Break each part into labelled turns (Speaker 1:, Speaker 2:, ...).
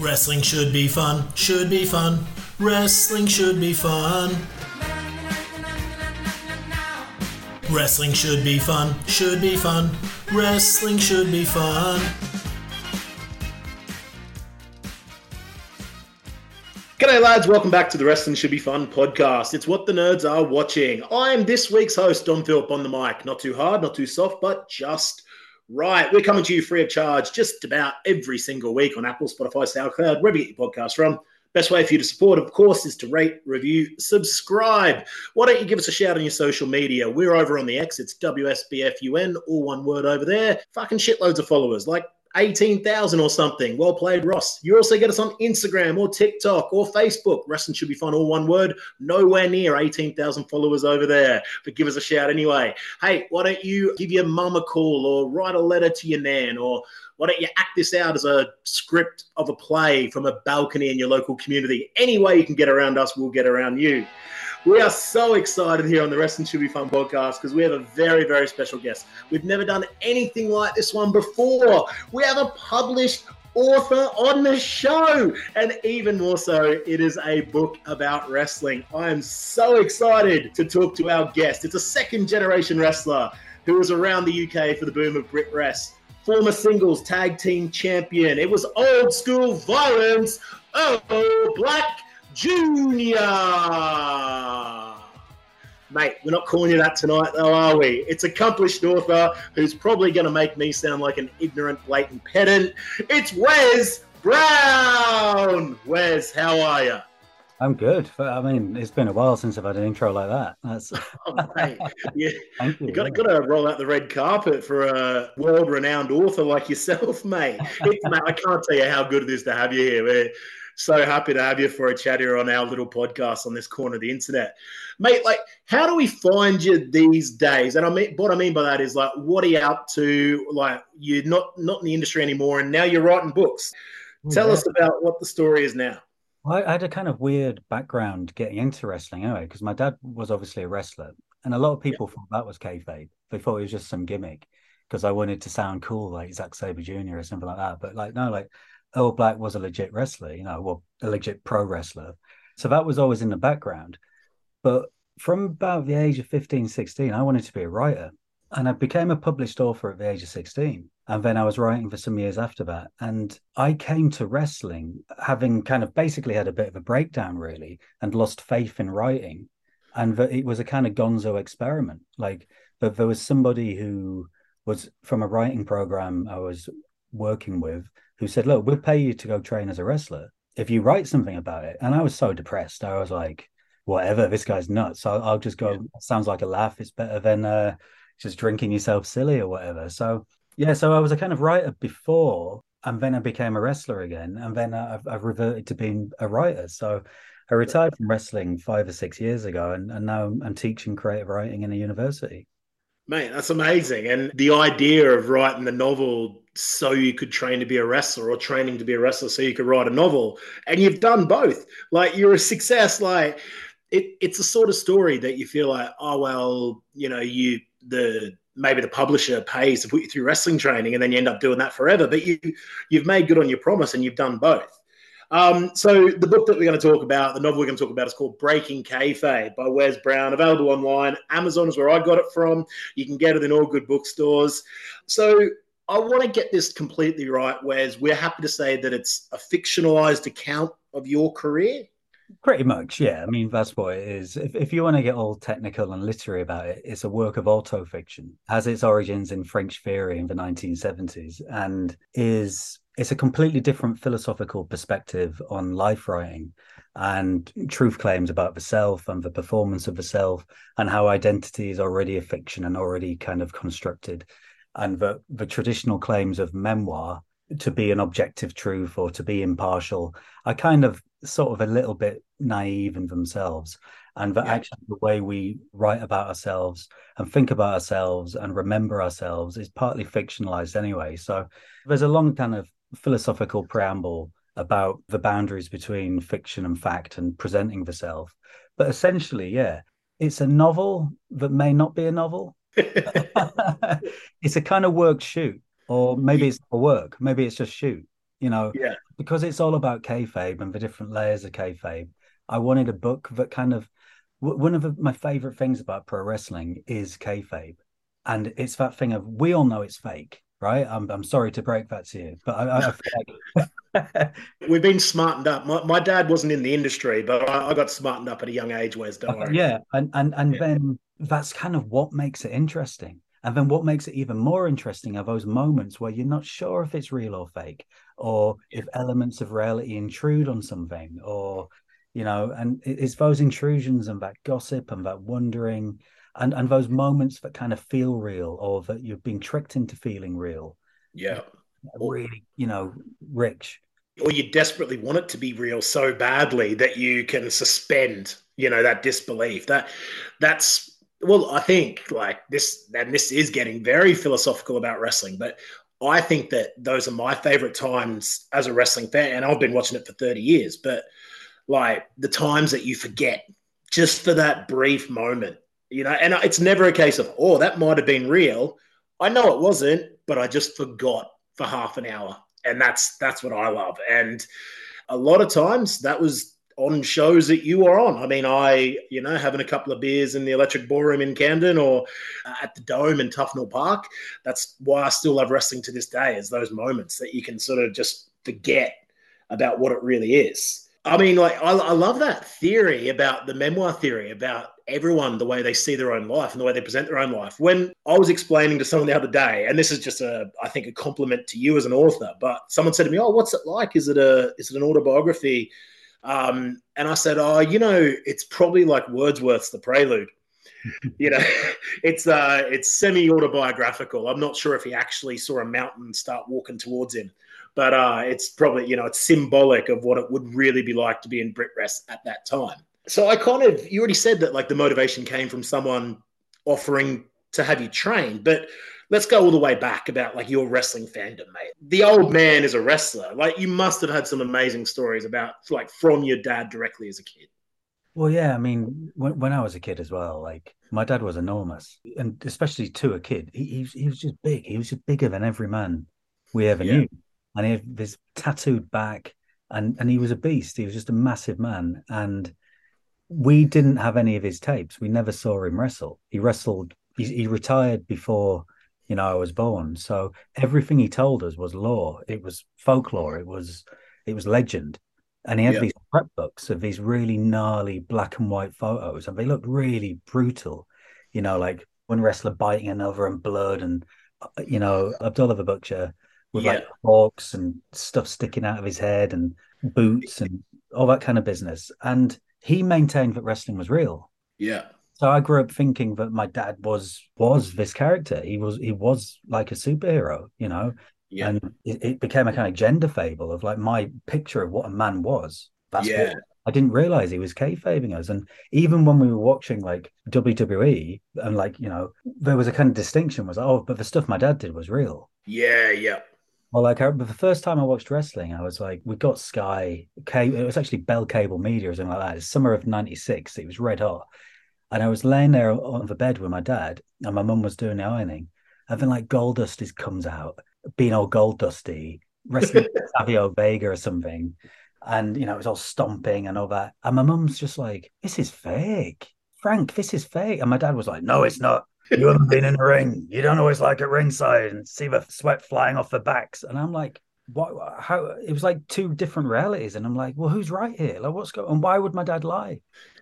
Speaker 1: Wrestling should be fun, should be fun. Wrestling should be fun. Wrestling should be fun, should be fun. Wrestling should be fun.
Speaker 2: G'day, lads. Welcome back to the Wrestling Should Be Fun podcast. It's what the nerds are watching. I am this week's host, Don Philp, on the mic. Not too hard, not too soft, but just right. We're coming to you free of charge just about every single week on Apple, Spotify, SoundCloud, wherever you get your podcast from. Best way for you to support, of course, is to rate, review, subscribe. Why don't you give us a shout on your social media? We're over on the X. It's WSBFUN, all one word over there. Fucking shitloads of followers, like 18,000 or something. Well played, Ross. You also get us on Instagram or TikTok or Facebook. Wrestling should be fun, all one word. Nowhere near 18,000 followers over there. But give us a shout anyway. Hey, why don't you give your mum a call or write a letter to your nan or why don't you act this out as a script of a play from a balcony in your local community? Any way you can get around us, we'll get around you. We are so excited here on the Wrestling Should Be Fun podcast because we have a very, very special guest. We've never done anything like this one before. We have a published author on the show, and even more so, it is a book about wrestling. I am so excited to talk to our guest. It's a second generation wrestler who was around the UK for the boom of Brit Wres. Former singles tag team champion. It was old school violence. Oh, Black Junior. Mate, we're not calling you that tonight, though, are we? It's accomplished author who's probably going to make me sound like an ignorant, blatant pedant. It's Wes Brown. Wes, how are you?
Speaker 3: I'm good. I mean, it's been a while since I've had an intro like that. That's
Speaker 2: oh, mate. Yeah. you, you got, got to roll out the red carpet for a world-renowned author like yourself, mate. Mate. I can't tell you how good it is to have you here. We're, so happy to have you for a chat here on our little podcast on this corner of the internet. Mate, like, how do we find you these days? And I mean, what I mean by that is like, what are you up to? Like, you're not not in the industry anymore, and now you're writing books. Oh, Tell yeah. us about what the story is now.
Speaker 3: I had a kind of weird background getting into wrestling anyway, because my dad was obviously a wrestler, and a lot of people yeah. thought that was kayfabe. They thought it was just some gimmick because I wanted to sound cool, like Zack Sabre Jr. or something like that. But like, no, like Earl Black was a legit wrestler, you know, well, a legit pro wrestler. So that was always in the background. But from about the age of 15, 16, I wanted to be a writer. And I became a published author at the age of 16. And then I was writing for some years after that. And I came to wrestling having kind of basically had a bit of a breakdown, really, and lost faith in writing. And that it was a kind of gonzo experiment. Like, that there was somebody who was from a writing program I was working with who said, Look, we'll pay you to go train as a wrestler if you write something about it. And I was so depressed. I was like, Whatever, this guy's nuts. So I'll just go, sounds like a laugh. It's better than uh, just drinking yourself silly or whatever. So, yeah, so I was a kind of writer before, and then I became a wrestler again. And then I've, I've reverted to being a writer. So, I retired from wrestling five or six years ago, and, and now I'm teaching creative writing in a university.
Speaker 2: Mate, that's amazing. And the idea of writing the novel so you could train to be a wrestler or training to be a wrestler so you could write a novel. And you've done both. Like you're a success. Like it, it's a sort of story that you feel like, oh well, you know, you the maybe the publisher pays to put you through wrestling training and then you end up doing that forever. But you you've made good on your promise and you've done both. Um, so the book that we're going to talk about, the novel we're going to talk about, is called Breaking Kayfabe by Wes Brown. Available online. Amazon is where I got it from. You can get it in all good bookstores. So I want to get this completely right, whereas We're happy to say that it's a fictionalized account of your career.
Speaker 3: Pretty much, yeah. I mean, that's what it is. If, if you want to get all technical and literary about it, it's a work of autofiction. Has its origins in French theory in the 1970s and is it's a completely different philosophical perspective on life writing and truth claims about the self and the performance of the self and how identity is already a fiction and already kind of constructed and the, the traditional claims of memoir to be an objective truth or to be impartial are kind of sort of a little bit naive in themselves and that yeah. actually the way we write about ourselves and think about ourselves and remember ourselves is partly fictionalized anyway so there's a long kind of philosophical preamble about the boundaries between fiction and fact and presenting the self. But essentially, yeah, it's a novel that may not be a novel. it's a kind of work shoot, or maybe it's a work, maybe it's just shoot. You know,
Speaker 2: Yeah.
Speaker 3: because it's all about kayfabe and the different layers of kayfabe. I wanted a book that kind of w- one of my favorite things about pro wrestling is kayfabe, and it's that thing of we all know it's fake, right? I'm I'm sorry to break that to you, but I, I like
Speaker 2: We've been smartened up. My, my dad wasn't in the industry, but I, I got smartened up at a young age, Wes. Don't uh, worry.
Speaker 3: yeah, and and and
Speaker 2: Yeah.
Speaker 3: then that's kind of what makes it interesting. And then what makes it even more interesting are those moments where you're not sure if it's real or fake, or if elements of reality intrude on something, or you know, and it- it's those intrusions and that gossip and that wondering and and those moments that kind of feel real or that you've been tricked into feeling real.
Speaker 2: Yeah.
Speaker 3: Really, you know, rich.
Speaker 2: Or you desperately want it to be real so badly that you can suspend, you know, that disbelief. That that's well, I think like this, and this is getting very philosophical about wrestling, but I think that those are my favorite times as a wrestling fan, and I've been watching it for 30 years, but like the times that you forget just for that brief moment, you know, and it's never a case of, oh, that might have been real. I know it wasn't, but I just forgot for half an hour. And that's that's what I love. And a lot of times that was on shows that you are on. I mean, I, you know, having a couple of beers in the Electric Ballroom in Camden or uh, at the Dome in Tufnell Park. That's why I still love wrestling to this day, is those moments that you can sort of just forget about what it really is. I mean, like, I, I love that theory about the memoir theory about everyone, the way they see their own life and the way they present their own life. When I was explaining to someone the other day, and this is just a, I think, a compliment to you as an author, but someone said to me, "Oh, what's it like? Is it a, is it an autobiography?" Um, and I said, "Oh, you know, it's probably like Wordsworth's The Prelude." you know, it's uh, it's semi autobiographical. I'm not sure if he actually saw a mountain start walking towards him, but uh, it's probably you know it's symbolic of what it would really be like to be in Brit Wres at that time. So I kind of you already said that like the motivation came from someone offering to have you trained, but let's go all the way back about like your wrestling fandom, mate. The old man is a wrestler. Like you must have had some amazing stories about like from your dad directly as a kid.
Speaker 3: Well, yeah, I mean, when, when I was a kid as well, like my dad was enormous, and especially to a kid, he, he, was- he was just big. He was just bigger than every man we ever
Speaker 2: Yeah.
Speaker 3: knew, and he had this tattooed back, and and he was a beast. He was just a massive man, and we didn't have any of his tapes. We never saw him wrestle. He wrestled. He, he retired before you know I was born, so everything he told us was lore. It was folklore. It was it was legend. And he had
Speaker 2: Yeah.
Speaker 3: these prep books of these really gnarly black and white photos, and they looked really brutal. You know, like one wrestler biting another and blood, and uh, you know Abdullah the Butcher with like hawks and stuff sticking out of his head, and boots and all that kind of business. And he maintained that wrestling was real.
Speaker 2: Yeah.
Speaker 3: So I grew up thinking that my dad was was this character. He was he was like a superhero, you know,
Speaker 2: Yeah.
Speaker 3: and it, it became a kind of gender fable of like my picture of what a man was. That's
Speaker 2: Yeah.
Speaker 3: what I didn't realize he was kayfabing us. And even when we were watching like WWE and like, you know, there was a kind of distinction was like, oh, but the stuff my dad did was real.
Speaker 2: yeah. Yeah.
Speaker 3: Well, like I remember the first time I watched wrestling, I was like, we got Sky, cable, it was actually Bell Cable Media or something like that. It's summer of 96. It was red hot. And I was laying there on the bed with my dad, and my mum was doing the ironing. And then like Goldust is comes out, being all gold dusty, wrestling Savio Vega or something. And you know, it was all stomping and all that. And my mum's just like, This is fake. Frank, this is fake. And my dad was like, No, it's not. You haven't been in the ring. You don't always like at ringside and see the sweat flying off the backs. And I'm like, what how it was like two different realities. And I'm like, well, who's right here? Like what's going and why would my dad lie?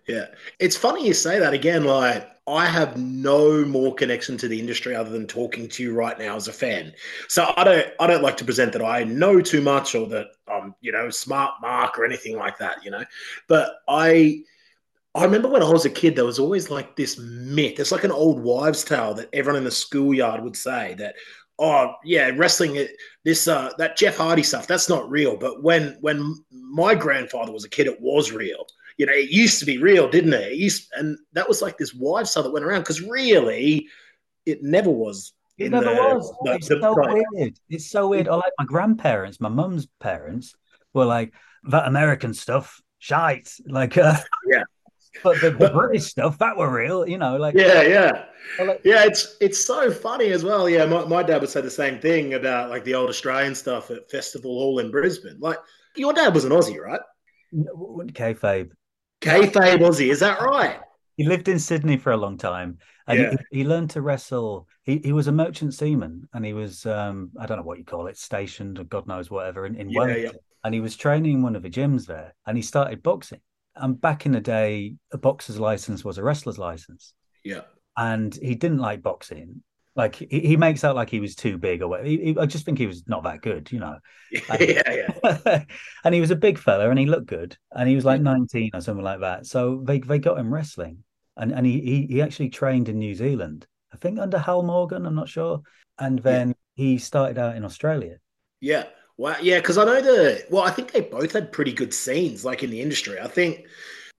Speaker 2: Yeah. It's funny you say that again. Like, I have no more connection to the industry other than talking to you right now as a fan. So I don't I don't like to present that I know too much or that I'm, you know, smart mark or anything like that, you know. But I I remember when I was a kid, there was always like this myth. It's like an old wives' tale that everyone in the schoolyard would say that, oh yeah, wrestling this uh that Jeff Hardy stuff, that's not real. But when when my grandfather was a kid, it was real you know, it used to be real, didn't it? it used, and that was like this wives' tale that went around because really, it never was.
Speaker 3: It never
Speaker 2: the-
Speaker 3: was.
Speaker 2: the-
Speaker 3: it's
Speaker 2: the-
Speaker 3: so weird. It's so weird. Or like my grandparents, my mum's parents were like that American stuff, shite. Like uh,
Speaker 2: Yeah.
Speaker 3: but the, the British stuff that were real, you know, like
Speaker 2: Yeah, yeah.
Speaker 3: like,
Speaker 2: Yeah, it's it's so funny as well. Yeah, my, my dad would say the same thing about like the old Australian stuff at Festival Hall in Brisbane. Like your dad was an Aussie, right?
Speaker 3: kayfabe.
Speaker 2: Kayfabe Aussie, is that right?
Speaker 3: He lived in Sydney for a long time, and
Speaker 2: Yeah.
Speaker 3: he, he learned to wrestle. He he was a merchant seaman, and he was um I don't know what you call it, stationed or God knows whatever in, in
Speaker 2: Yeah,
Speaker 3: Wellington.
Speaker 2: yeah.
Speaker 3: And he was training in one of the gyms there, and he started boxing. And back in the day, a boxer's license was a wrestler's license,
Speaker 2: Yeah.
Speaker 3: and he didn't like boxing. Like he, he makes out like he was too big or whatever. He, he- I just think he was not that good, you know.
Speaker 2: Yeah, yeah.
Speaker 3: and he was a big fella and he looked good and he was like 19 or something like that so they they got him wrestling and and he he, he actually trained in New Zealand I think under Hal Morgan I'm not sure and then he started out in Australia
Speaker 2: Yeah. Wow. Yeah, because I know the well, I think they both had pretty good scenes, like in the industry. I think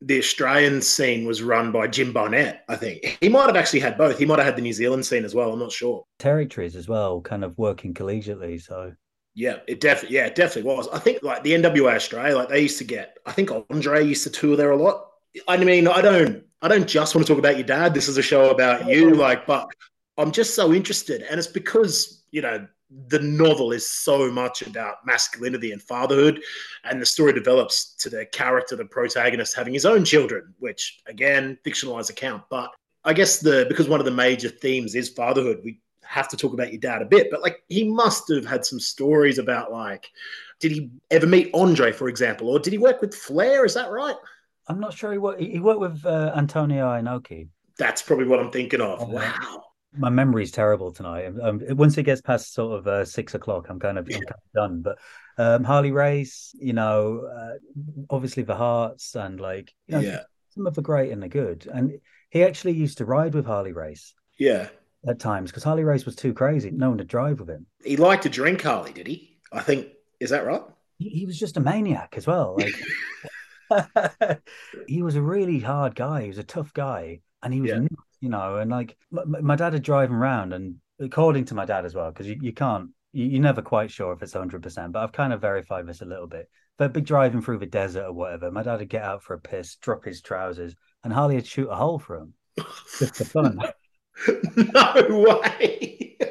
Speaker 2: the Australian scene was run by Jim Barnett. I think he might have actually had both. He might have had the New Zealand scene as well. I'm not sure.
Speaker 3: territories as well kind of working collegiately so
Speaker 2: Yeah, it definitely. Yeah, it definitely was. I think like the NWA Australia, like they used to get. I think Andre used to tour there a lot. I mean, I don't. I don't just want to talk about your dad. This is a show about you, like, but I'm just so interested, and it's because you know the novel is so much about masculinity and fatherhood, and the story develops to the character, the protagonist, having his own children, which again, fictionalized account, but I guess the because one of the major themes is fatherhood, we have to talk about your dad a bit, but like he must have had some stories about like, did he ever meet Andre, for example, or did he work with Flair? Is that right?
Speaker 3: I'm not sure he worked he worked with uh, Antonio Inoki
Speaker 2: That's probably what I'm thinking of.
Speaker 3: Oh,
Speaker 2: Wow.
Speaker 3: My memory's terrible tonight. Um, once it gets past sort of uh, six o'clock, I'm kind of, I'm kind of done. But um, Harley Race, you know, uh, obviously the Hearts and like, you know,
Speaker 2: Yeah.
Speaker 3: some of the great and the good. And he actually used to ride with Harley Race
Speaker 2: Yeah.
Speaker 3: at times because Harley Race was too crazy. No one to drive with him.
Speaker 2: He liked to drink, Harley, did he? I think, is that right?
Speaker 3: He, he was just a maniac as well. Like, he was a really hard guy. He was a tough guy, and he was,
Speaker 2: Yeah.
Speaker 3: You know. And like, my, my dad would drive around, and according to my dad as well, because you, you can't, you, you're never quite sure if it's 100%, but I've kind of verified this a little bit. But be driving through the desert or whatever, my dad would get out for a piss, drop his trousers, and Harley would shoot a hole for him just for fun.
Speaker 2: no way.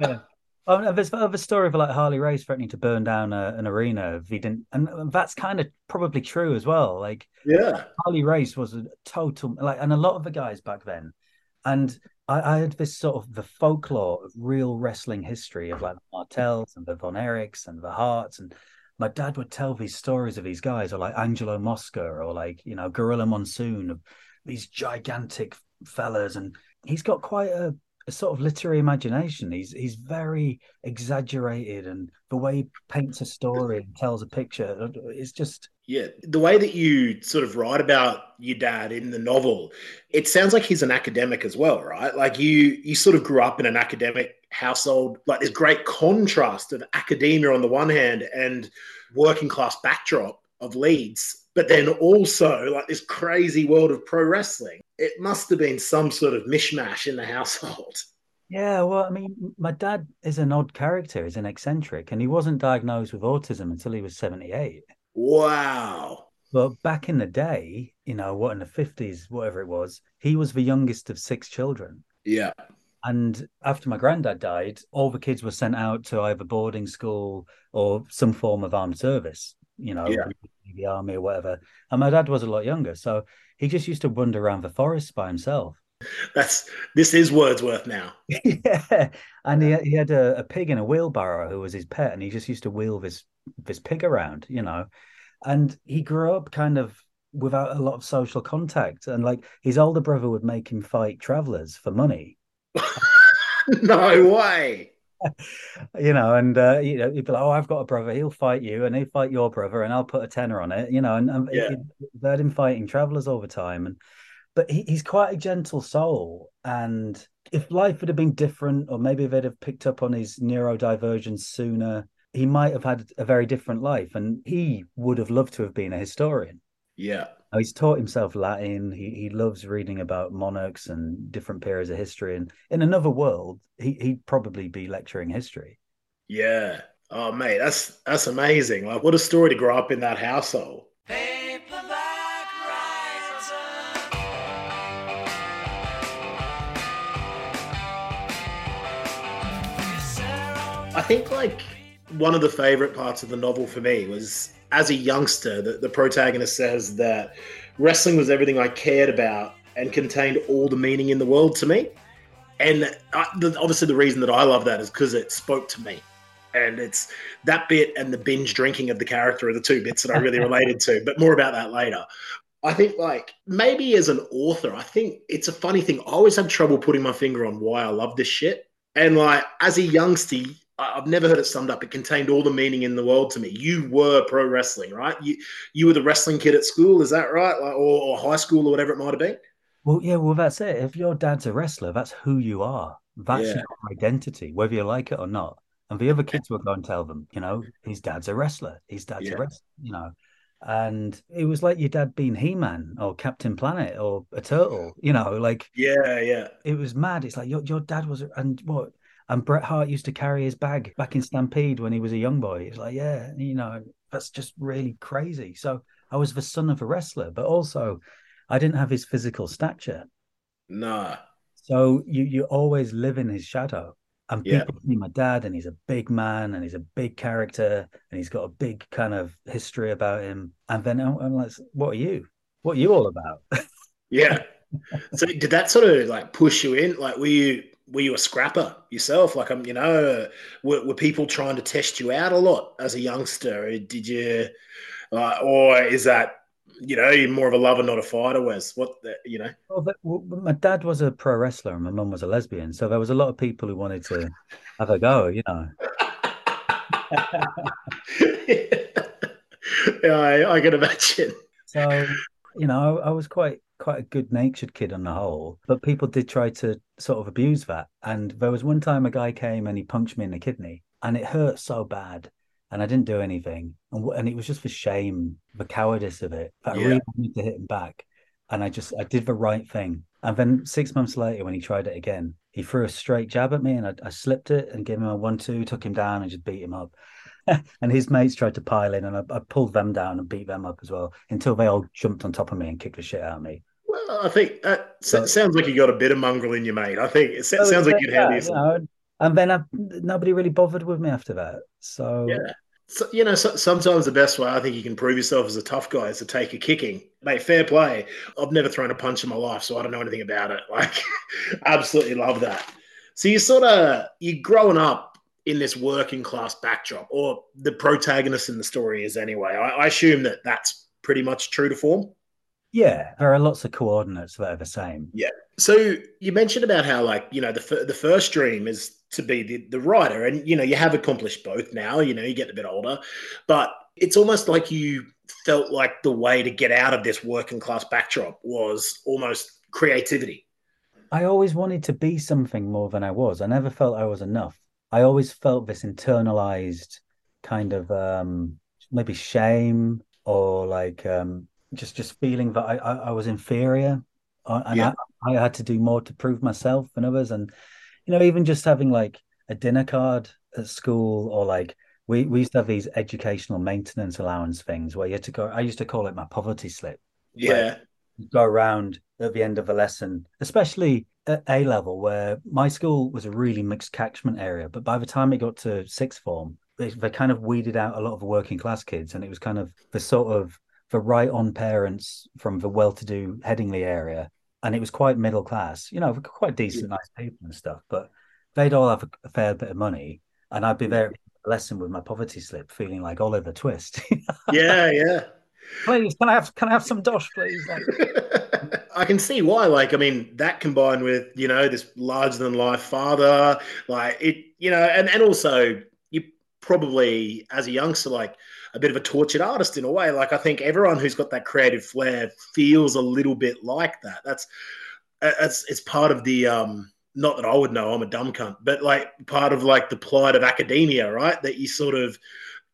Speaker 3: Yeah. Oh, there's other story of like Harley Race threatening to burn down a, an arena if he didn't, and that's kind of probably true as well. Like
Speaker 2: yeah.
Speaker 3: Harley Race was a total like, and a lot of the guys back then, and I, I had this sort of the folklore of real wrestling history of like the Martells and the Von Erichs and the Hearts, and my dad would tell these stories of these guys, or like Angelo Mosca, or like you know Gorilla Monsoon, of these gigantic fellas, and he's got quite a a sort of literary imagination. He's he's very exaggerated, and the way he paints a story and tells a picture, uh, it's just
Speaker 2: Yeah, the way that you sort of write about your dad in the novel, it sounds like he's an academic as well, right? Like you you sort of grew up in an academic household, like this great contrast of academia on the one hand and working class backdrop of Leeds, but then also like this crazy world of pro wrestling. It must have been some sort of mishmash in the household.
Speaker 3: Yeah, well, I mean, my dad is an odd character. He's an eccentric, and he wasn't diagnosed with autism until he was 78.
Speaker 2: Wow.
Speaker 3: But back in the day, you know, what in the 50s, whatever it was, he was the youngest of six children.
Speaker 2: Yeah.
Speaker 3: And after my granddad died, all the kids were sent out to either boarding school or some form of armed service, you know,
Speaker 2: Yeah.
Speaker 3: The army or whatever. And my dad was a lot younger. So he just used to wander around the forest by himself.
Speaker 2: That's this is Wordsworth now.
Speaker 3: yeah, and he he had a, a pig in a wheelbarrow who was his pet, and he just used to wheel this this pig around, you know. And he grew up kind of without a lot of social contact, and like his older brother would make him fight travelers for money,
Speaker 2: no way.
Speaker 3: You know. And uh, you know, he'd be like, "Oh, I've got a brother; he'll fight you, and he'll fight your brother, and I'll put a tenner on it," you know. And, and
Speaker 2: Yeah.
Speaker 3: he- they had him fighting travelers all the time, and but he, he's quite a gentle soul. And if life would have been different, or maybe they'd have picked up on his neurodivergence sooner, he might have had a very different life. And he would have loved to have been a historian.
Speaker 2: Yeah.
Speaker 3: Oh, he's taught himself Latin. He he loves reading about monarchs and different periods of history. And in another world, he he'd probably be lecturing history.
Speaker 2: Yeah. Oh mate, that's that's amazing. Like what a story to grow up in that household.
Speaker 4: I
Speaker 2: think like one of the favorite parts of the novel for me was as a youngster, the, the protagonist says that wrestling was everything I cared about and contained all the meaning in the world to me. And I, the, obviously, the reason that I love that is because it spoke to me. And it's that bit and the binge drinking of the character are the two bits that I really related to, but more about that later. I think, like, maybe as an author, I think it's a funny thing. I always have trouble putting my finger on why I love this shit. And, like, as a youngster, I've never heard it summed up. It contained all the meaning in the world to me. You were pro wrestling, right? You you were the wrestling kid at school, is that right? Like, or, or high school or whatever it might have been.
Speaker 3: Well, yeah, well, that's it. If your dad's a wrestler, that's who you are. That's
Speaker 2: Yeah.
Speaker 3: your identity, whether you like it or not. And the other kids will go and tell them, you know, his dad's a wrestler. His dad's
Speaker 2: Yeah.
Speaker 3: a wrestler, you know. And it was like your dad being He Man or Captain Planet or a turtle, you know, like
Speaker 2: Yeah, yeah.
Speaker 3: it was mad. It's like your your dad was, and what? And Bret Hart used to carry his bag back in Stampede when he was a young boy. It's like, yeah, you know, that's just really crazy. So I was the son of a wrestler, but also I didn't have his physical stature.
Speaker 2: Nah.
Speaker 3: So you you always live in his shadow. And
Speaker 2: Yeah.
Speaker 3: people see my dad, and he's a big man, and he's a big character, and he's got a big kind of history about him. And then I'm, I'm like, what are you? What are you all about?
Speaker 2: Yeah. so did that sort of like push you in? Like, were you were you a scrapper yourself? Like, I'm, you know, were, were people trying to test you out a lot as a youngster? Did you, uh, or is that you know you're more of a lover, not a fighter? Wes, what the, you know?
Speaker 3: Well, but, well, my dad was a pro wrestler, and my mum was a lesbian, so there was a lot of people who wanted to have a go, you know.
Speaker 2: yeah, I, I can imagine.
Speaker 3: So, you know, I, I was quite quite a good natured kid on the whole, but people did try to sort of abuse that. And there was one time a guy came and he punched me in the kidney, and it hurt so bad, and I didn't do anything, and and it was just for shame, the cowardice of it. that I
Speaker 2: Yeah.
Speaker 3: really wanted to hit him back, and I just I did the right thing. And then six months later, when he tried it again, he threw a straight jab at me, and I, I slipped it and gave him a one-two, took him down, and just beat him up. and his mates tried to pile in, and I, I pulled them down and beat them up as well until they all jumped on top of me and kicked the shit out of me.
Speaker 2: Well, I think that s-
Speaker 3: So-
Speaker 2: sounds like you got a bit of mongrel in you, mate. I think it
Speaker 3: So
Speaker 2: sounds like you'd
Speaker 3: that,
Speaker 2: handle
Speaker 3: you know, and then I, nobody really bothered with me after that. So
Speaker 2: Yeah. So, you know, so, sometimes the best way I think you can prove yourself as a tough guy is to take a kicking. Mate, fair play. I've never thrown a punch in my life, so I don't know anything about it. Like, absolutely love that. So you sort of you're growing up in this working class backdrop, or the protagonist in the story is anyway. I, I assume that that's pretty much true to form.
Speaker 3: Yeah, there are lots of coordinates that are the same. Yeah.
Speaker 2: So you mentioned about how, like, you know, the fir- the first dream is to be the, the writer, and you know, you have accomplished both now. You know, you get a bit older, but it's almost like you felt like the way to get out of this working class backdrop was almost creativity.
Speaker 3: I always wanted to be something more than I was. I never felt I was enough. I always felt this internalized kind of um maybe shame or like um just just feeling that I I, I was inferior and
Speaker 2: Yeah.
Speaker 3: I, I had to do more to prove myself than others and you know even just having like a dinner card at school or like we, we used to have these educational maintenance allowance things where you had to go I used to call it my poverty slip
Speaker 2: Yeah,
Speaker 3: go around at the end of a lesson, especially at A level, where my school was a really mixed catchment area. But by the time it got to sixth form, they, they kind of weeded out a lot of working class kids, and it was kind of the sort of the right on parents from the well to do Headingley area. And it was quite middle class, you know, quite decent, nice people and stuff. But they'd all have a, fair bit of money. And I'd be there lesson with my poverty slip, feeling like Oliver Twist.
Speaker 2: yeah, yeah.
Speaker 3: please, can I have can I have some dosh, please? Like,
Speaker 2: I can see why. Like, I mean, that combined with you know this larger than life father, like it, you know, and and also you probably as a youngster like a bit of a tortured artist in a way. Like, I think everyone who's got that creative flair feels a little bit like that. That's that's it's part of the um. Not that I would know, I'm a dumb cunt, but like part of like the plight of academia, right? That you sort of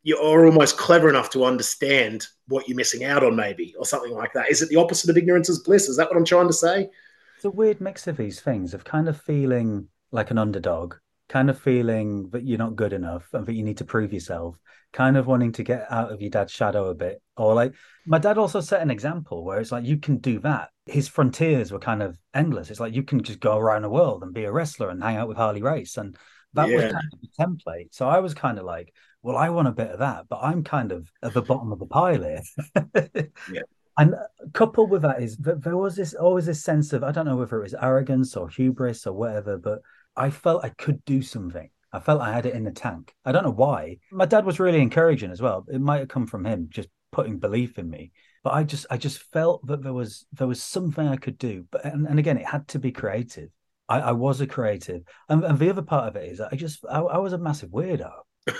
Speaker 2: you're almost clever enough to understand what you're missing out on, maybe, or something like that. Is it the opposite of ignorance is bliss? Is that what I'm trying to say?
Speaker 3: it's a weird mix of these things of kind of feeling like an underdog, kind of feeling that you're not good enough and that you need to prove yourself, kind of wanting to get out of your dad's shadow a bit. Or like my dad also set an example where it's like you can do that. His frontiers were kind of endless. It's like you can just go around the world and be a wrestler and hang out with Harley Race. And That was kind of the template. So I was kind of like, well, I want a bit of that, but I'm kind of at the bottom of the pile here.
Speaker 2: Yeah.
Speaker 3: And coupled with that is that there was this always this sense of I don't know whether it was arrogance or hubris or whatever, but I felt I could do something. I felt I had it in the tank. I don't know why. My dad was really encouraging as well. It might have come from him just putting belief in me. But I just I just felt that there was there was something I could do. But and, and again, it had to be creative. I, I was a creative. And, and the other part of it is I just I, I was a massive weirdo.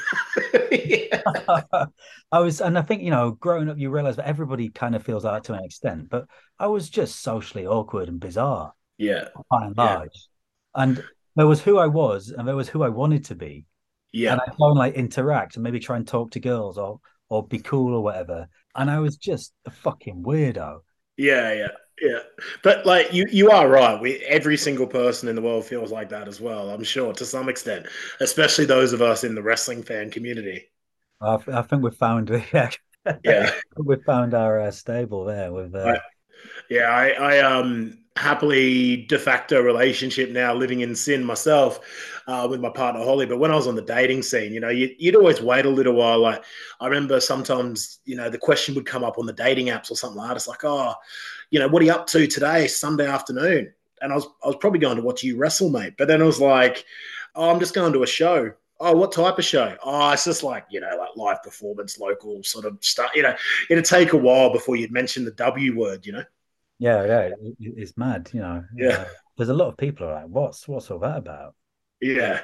Speaker 3: I was, and I think you know, growing up, you realize that everybody kind of feels that to an extent. But I was just socially awkward and bizarre
Speaker 2: Yeah.
Speaker 3: by and
Speaker 2: Yeah.
Speaker 3: large. And there was who I was, and there was who I wanted to be.
Speaker 2: Yeah.
Speaker 3: And I go and like interact and maybe try and talk to girls or or be cool or whatever. And I was just a fucking weirdo.
Speaker 2: Yeah, yeah, yeah. But like you, you are right. We every single person in the world feels like that as well. I'm sure to some extent, especially those of us in the wrestling fan community.
Speaker 3: I, I think we found yeah,
Speaker 2: Yeah,
Speaker 3: we found our uh, stable there with uh,
Speaker 2: Right. Yeah. I, I um happily de facto relationship now, living in sin myself uh, with my partner Holly. But when I was on the dating scene, you know, you, you'd always wait a little while. Like I remember sometimes, you know, the question would come up on the dating apps or something like that. It's like, oh, you know, what are you up to today, Sunday afternoon? And I was I was probably going to watch you wrestle, mate. But then it was like, oh, I'm just going to a show. Oh, what type of show? Oh, it's just like, you know, like live performance, local sort of stuff. You know, it'd take a while before you'd mention the W word, you know?
Speaker 3: Yeah, yeah, it- it's mad, you know.
Speaker 2: Yeah.
Speaker 3: There's a lot of people are like, what's what's all that about?
Speaker 2: Yeah,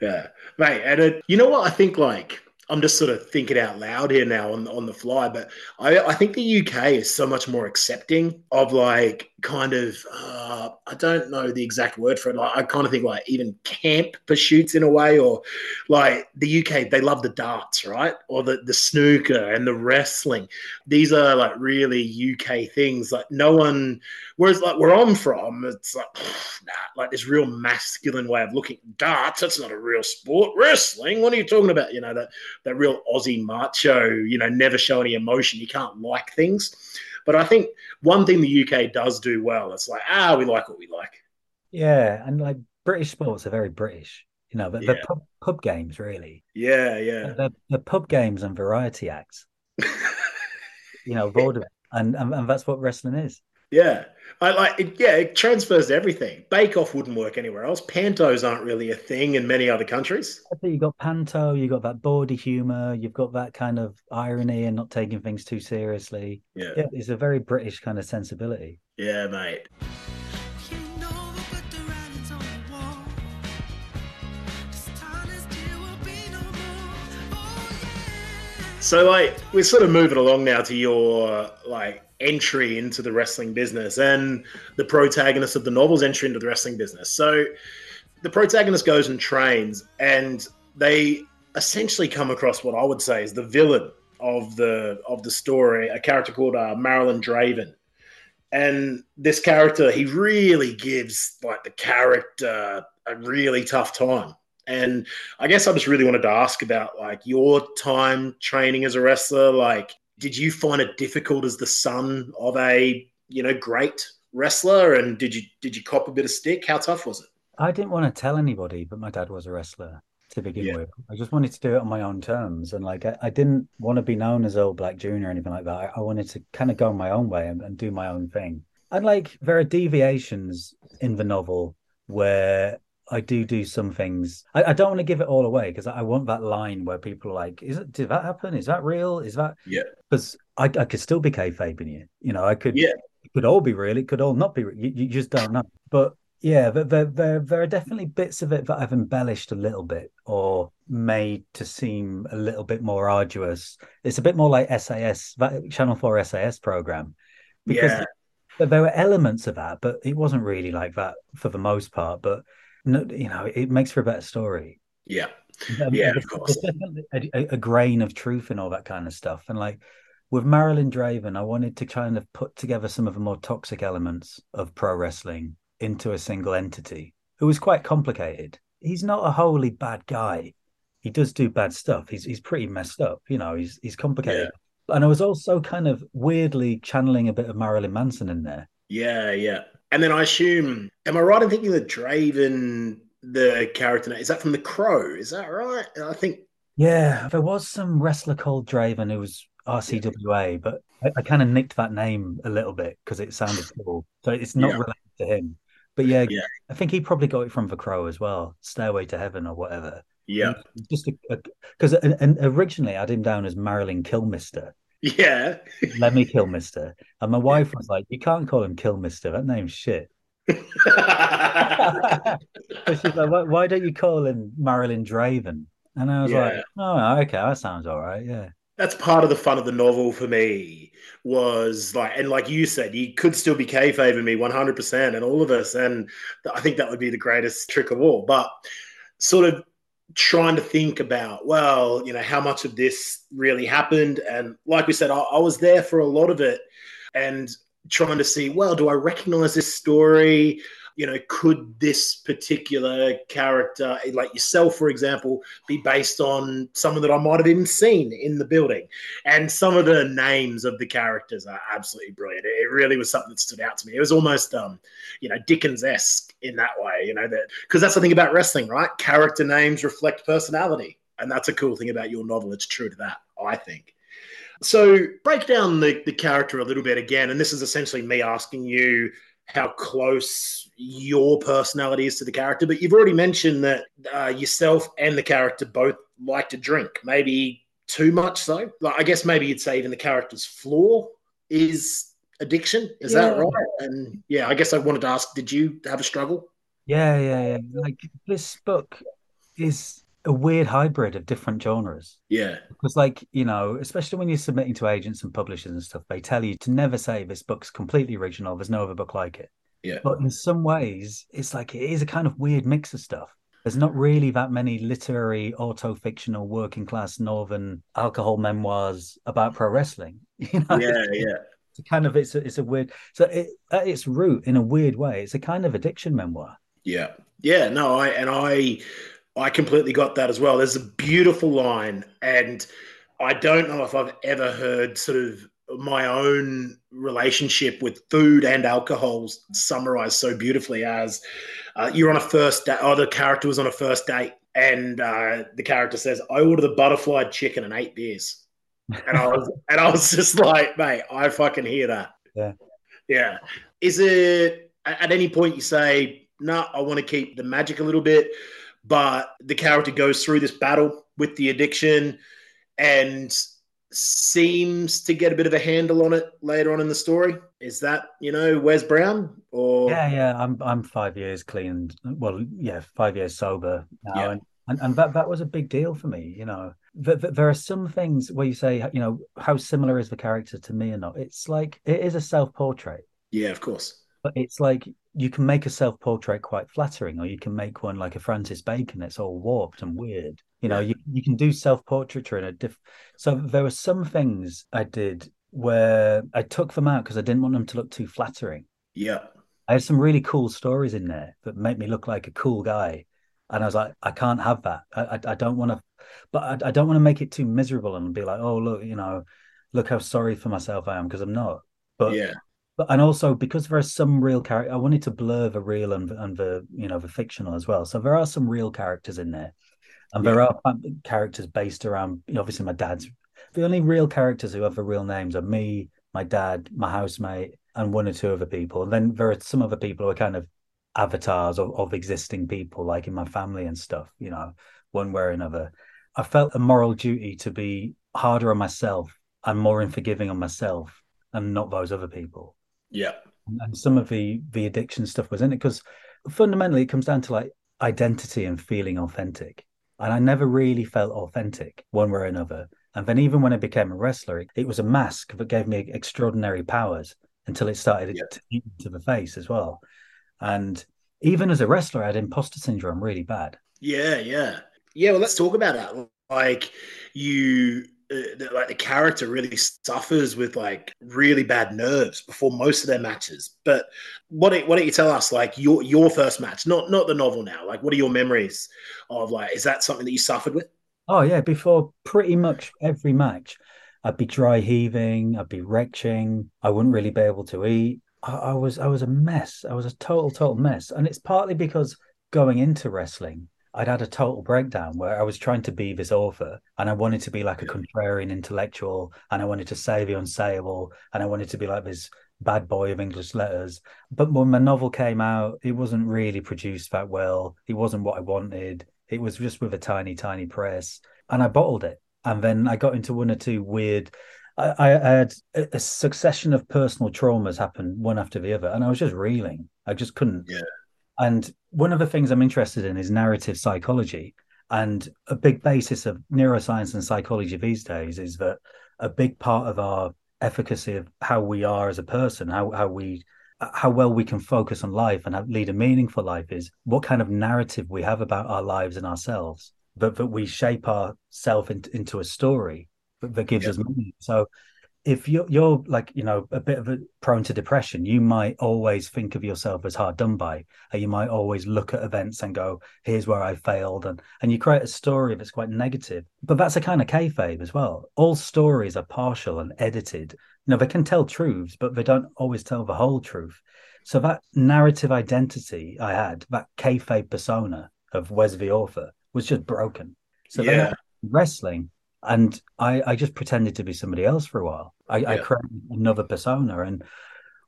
Speaker 2: yeah, mate. And it, you know what? I think like I'm just sort of thinking out loud here now on on the fly, but I I think the UK is so much more accepting of like kind of uh, I don't know the exact word for it. Like I kind of think like even camp pursuits in a way, or like the UK they love the darts, right, or the the snooker and the wrestling. These are like really UK things. Like no one Whereas, like where I'm from, it's like, nah, like this real masculine way of looking. Darts, that's not a real sport. Wrestling, what are you talking about? You know, that that real Aussie macho, you know, never show any emotion. You can't like things. But I think one thing the UK does do well, it's like, ah, we like what we like.
Speaker 3: Yeah, and like British sports are very British, you know, but
Speaker 2: Yeah.
Speaker 3: the pub, pub games really.
Speaker 2: Yeah, yeah.
Speaker 3: The, the pub games and variety acts, you know, vaudeville. And, and and that's what wrestling is.
Speaker 2: Yeah. I like it, yeah, it transfers to everything. Bake off wouldn't work anywhere else. Pantos aren't really a thing in many other countries.
Speaker 3: I think you got panto, you got that bawdy humor, you've got that kind of irony and not taking things too seriously.
Speaker 2: Yeah.
Speaker 3: Yeah, it's a very British kind of sensibility.
Speaker 2: Yeah, mate. So like we're sort of moving along now to your like entry into the wrestling business and the protagonist of the novel's entry into the wrestling business. So the protagonist goes and trains and they essentially come across what I would say is the villain of the of the story, a character called uh, Marilyn Draven. And this character, he really gives like the character a really tough time. And I guess I just really wanted to ask about like your time training as a wrestler. Like, did you find it difficult as the son of a you know great wrestler? And did you did you cop a bit of stick? How tough was it?
Speaker 3: I didn't want to tell anybody, but my dad was a wrestler to begin
Speaker 2: Yeah.
Speaker 3: with. I just wanted to do it on my own terms. And like, I, I didn't want to be known as Earl Black Junior or anything like that. I, I wanted to kind of go my own way and, and do my own thing. And like, there are deviations in the novel where I do do some things. I, I don't want to give it all away because I, I want that line where people are like, "Is it? Did that happen? Is that real? Is that?"
Speaker 2: Yeah.
Speaker 3: Because I, I could still be kayfabing you. You know, I could.
Speaker 2: Yeah.
Speaker 3: It could all be real. It could all not be. real. You, you just don't know. But yeah, there, there, there, are definitely bits of it that I've embellished a little bit or made to seem a little bit more arduous. It's a bit more like SAS, that Channel 4 SAS program. Because
Speaker 2: Yeah.
Speaker 3: th- there were elements of that, but it wasn't really like that for the most part. But no, you know, it makes for a better story.
Speaker 2: Yeah,
Speaker 3: Um,
Speaker 2: Yeah, of course.
Speaker 3: a, a- grain of truth in all that kind of stuff. And like with Marilyn Draven, I wanted to kind of put together some of the more toxic elements of pro wrestling into a single entity who was quite complicated. He's not a wholly bad guy. He does do bad stuff. He's he's pretty messed up, you know, he's he's complicated. And I was also kind of weirdly channeling a bit of Marilyn Manson in there.
Speaker 2: yeah, yeah. And then I assume, am I right in thinking that Draven the character. Is that from The Crow? Is that right? I think.
Speaker 3: Yeah, there was some wrestler called Draven who was RCWA, but I, I kind of nicked that name a little bit because it sounded cool. So it's not
Speaker 2: Yeah.
Speaker 3: related to him. But yeah,
Speaker 2: Yeah.
Speaker 3: I think he probably got it from The Crow as well, Stairway to Heaven or whatever.
Speaker 2: Yeah.
Speaker 3: Just because uh, and originally I had him down as Marilyn Kilmister,
Speaker 2: Yeah.
Speaker 3: Let me kill Mister. and my wife was like, "You can't call him Kill Mister. That name's shit." She's like, why, "Why don't you call him Marilyn Draven?" And I was
Speaker 2: Yeah.
Speaker 3: like, "Oh, okay, that sounds all right. Yeah,
Speaker 2: That's part of the fun of the novel for me was like, and like you said, you could still be kayfabing me 100% and all of us. And I think that would be the greatest trick of all. But sort of trying to think about, well, you know, how much of this really happened. And like we said, I, I was there for a lot of it and trying to see, well, do I recognize this story? You know, could this particular character, like yourself, for example, be based on someone that I might have even seen in the building? And some of the names of the characters are absolutely brilliant. It really was something that stood out to me. It was almost, um, you know, Dickens esque in that way, you know, that because that's the thing about wrestling, right? Character names reflect personality. And that's a cool thing about your novel. It's true to that, I think. So break down the, the character a little bit again. And this is essentially me asking you how close your personality is to the character. But you've already mentioned that uh, yourself and the character both like to drink, maybe too much so. Like, I guess maybe you'd say even the character's flaw is addiction. Is that right? And yeah, I guess I wanted to ask, did you have a struggle?
Speaker 3: yeah, yeah, yeah." Like this book is a weird hybrid of different genres.
Speaker 2: Yeah.
Speaker 3: Because, like, you know, especially when you're submitting to agents and publishers and stuff, they tell you to never say this book's completely original. There's no other book like it.
Speaker 2: Yeah.
Speaker 3: But in some ways, it's like it is a kind of weird mix of stuff. There's not really that many literary, auto-fictional, working class northern alcohol memoirs about pro wrestling. You know,
Speaker 2: Yeah. Yeah.
Speaker 3: It's kind of it's a, it's a weird. So it, at its root, in a weird way, it's a kind of addiction memoir.
Speaker 2: Yeah. Yeah. No, I and I I completely got that as well. There's a beautiful line, and I don't know if I've ever heard sort of my own relationship with food and alcohol summarized so beautifully as uh, you're on a first date, or the character was on a first date, and uh, the character says, I ordered a butterfly chicken and eight beers. And I was and I was just like, mate, I fucking hear that.
Speaker 3: Yeah.
Speaker 2: Yeah. Is it at any point you say, no, I want to keep the magic a little bit, but the character goes through this battle with the addiction and seems to get a bit of a handle on it later on in the story. Is that, you know, Wes Brown or
Speaker 3: Yeah, yeah. I'm I'm five years clean. Well, yeah, five years sober now,
Speaker 2: Yeah.
Speaker 3: and, and and that that was a big deal for me. You know, there are some things where you say, you know, how similar is the character to me or not? It's like it is a self portrait,
Speaker 2: Yeah, of course.
Speaker 3: but it's like you can make a self portrait quite flattering, or you can make one like a Francis Bacon that's all warped and weird. You know,
Speaker 2: Yeah.
Speaker 3: you you can do self portraiture in a diff. So there were some things I did where I took them out because I didn't want them to look too flattering.
Speaker 2: Yeah.
Speaker 3: I had some really cool stories in there that make me look like a cool guy. And I was like, I can't have that. I, I, I don't want to, but I, I don't want to make it too miserable and be like, oh, look, you know, look how sorry for myself I am because I'm not. But,
Speaker 2: Yeah.
Speaker 3: but, and also because there are some real character, I wanted to blur the real and, and the, you know, the fictional as well. So there are some real characters in there. And there are characters based around, you know, obviously, my dad's. The only real characters who have the real names are me, my dad, my housemate, and one or two other people. And then there are some other people who are kind of avatars of, of existing people, like in my family and stuff, you know, one way or another. I felt a moral duty to be harder on myself and more unforgiving on myself and not those other people.
Speaker 2: Yeah.
Speaker 3: And some of the the addiction stuff was in it because fundamentally it comes down to like identity and feeling authentic. And I never really felt authentic one way or another. And then even when I became a wrestler, it, it was a mask that gave me extraordinary powers until it started
Speaker 2: Yeah.
Speaker 3: to eat into the face as well. And even as a wrestler, I had imposter syndrome really bad.
Speaker 2: Yeah, yeah, yeah. Well, let's talk about that. Like you, uh, the, like the character really suffers with like really bad nerves before most of their matches. But what why don't you tell us like your your first match, not not the novel now? Like, what are your memories of like? Is that something that you suffered with?
Speaker 3: Oh yeah, before pretty much every match, I'd be dry heaving, I'd be retching, I wouldn't really be able to eat. I, I was I was a mess. I was a total total mess, and it's partly because going into wrestling, I'd had a total breakdown where I was trying to be this author and I wanted to be like a contrarian intellectual and I wanted to say the unsayable and I wanted to be like this bad boy of English letters. But when my novel came out, it wasn't really produced that well. It wasn't what I wanted. It was just with a tiny, tiny press. And I bottled it. And then I got into one or two weird I, I had a succession of personal traumas happen one after the other, and I was just reeling. I just couldn't.
Speaker 2: Yeah.
Speaker 3: And one of the things I'm interested in is narrative psychology. And a big basis of neuroscience and psychology these days is that a big part of our efficacy of how we are as a person, how how we how well we can focus on life and have, lead a meaningful life is what kind of narrative we have about our lives and ourselves. But that we shape ourselves into, into a story that, gives
Speaker 2: Yeah.
Speaker 3: us money. So if you're you're like you know a bit of a prone to depression you might always think of yourself as hard done by and you might always look at events and go here's where i failed and and you create a story that's quite negative but that's a kind of kayfabe as well all stories are partial and edited you know they can tell truths but they don't always tell the whole truth so that narrative identity i had that kayfabe persona of wes the author was just broken so then
Speaker 2: Yeah.
Speaker 3: wrestling and I, I just pretended to be somebody else for a while. I, I created another persona. And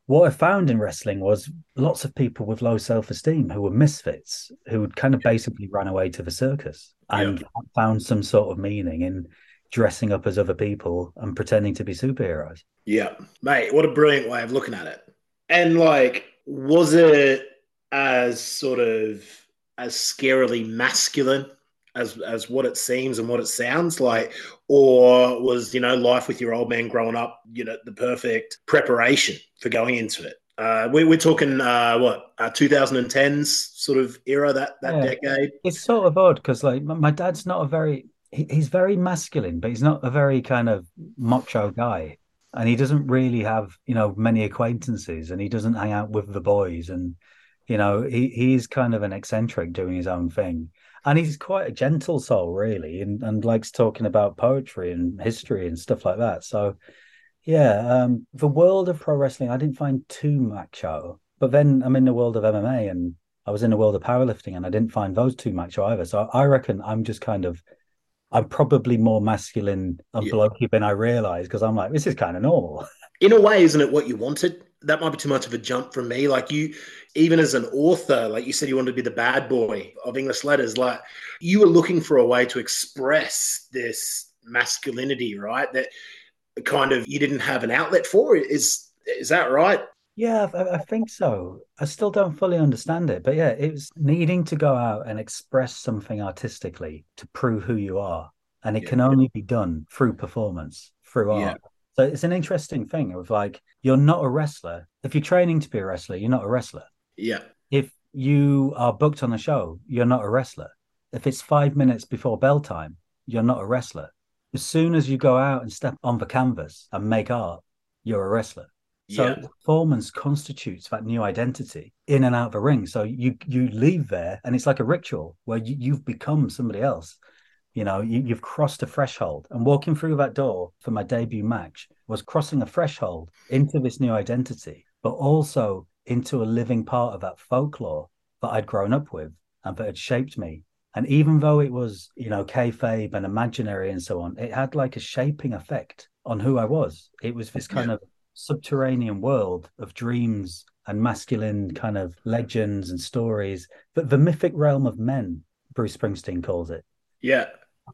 Speaker 3: what I found in wrestling was lots of people with low self esteem who were misfits, who had kind of basically run away to the circus and found some sort of meaning in dressing up as other people and pretending to be superheroes.
Speaker 2: Yeah, mate, what a brilliant way of looking at it. And like, was it as sort of as scarily masculine as as what it seems and what it sounds like, or was you know life with your old man growing up, you know, the perfect preparation for going into it? Uh, we, we're talking uh, what uh, 2010s sort of era that that
Speaker 3: Yeah.
Speaker 2: decade.
Speaker 3: It's sort of odd because, like, my, dad's not a very, he, he's very masculine, but he's not a very kind of macho guy. And he doesn't really have, you know, many acquaintances and he doesn't hang out with the boys. And, you know, he, he's kind of an eccentric doing his own thing. And he's quite a gentle soul, really, and, and likes talking about poetry and history and stuff like that. So, yeah, um, the world of pro wrestling, I didn't find too macho. But then I'm in the world of MMA and I was in the world of powerlifting and I didn't find those too macho either. So I reckon I'm just kind of, I'm probably more masculine and
Speaker 2: Yeah.
Speaker 3: blokey than I realize because I'm like, this is kind of normal.
Speaker 2: in a way, isn't it what you wanted? That might be too much of a jump from me. Like you, even as an author, like you said, you wanted to be the bad boy of English letters. Like you were looking for a way to express this masculinity, right? That kind of you didn't have an outlet for. Is is that right?
Speaker 3: Yeah, I, I think so. I still don't fully understand it, but yeah, it was needing to go out and express something artistically to prove who you are. And it
Speaker 2: Yeah.
Speaker 3: can only be done through performance, through
Speaker 2: Yeah.
Speaker 3: art. So it's an interesting thing of like, you're not a wrestler. If you're training to be a wrestler, you're not a wrestler.
Speaker 2: Yeah,
Speaker 3: if you are booked on a show, you're not a wrestler. If it's five minutes before bell time, you're not a wrestler. As soon as you go out and step on the canvas and make art, you're a wrestler. So
Speaker 2: Yeah.
Speaker 3: performance constitutes that new identity in and out of the ring. So you you leave there and it's like a ritual where you, you've become somebody else. You know, you, you've crossed a threshold. And walking through that door for my debut match was crossing a threshold into this new identity, but also into a living part of that folklore that I'd grown up with and that had shaped me. And even though it was, you know, kayfabe and imaginary and so on, it had like a shaping effect on who I was. It was this kind
Speaker 2: Yeah.
Speaker 3: of subterranean world of dreams and masculine kind of legends and stories, but the mythic realm of men, Bruce Springsteen calls it.
Speaker 2: yeah,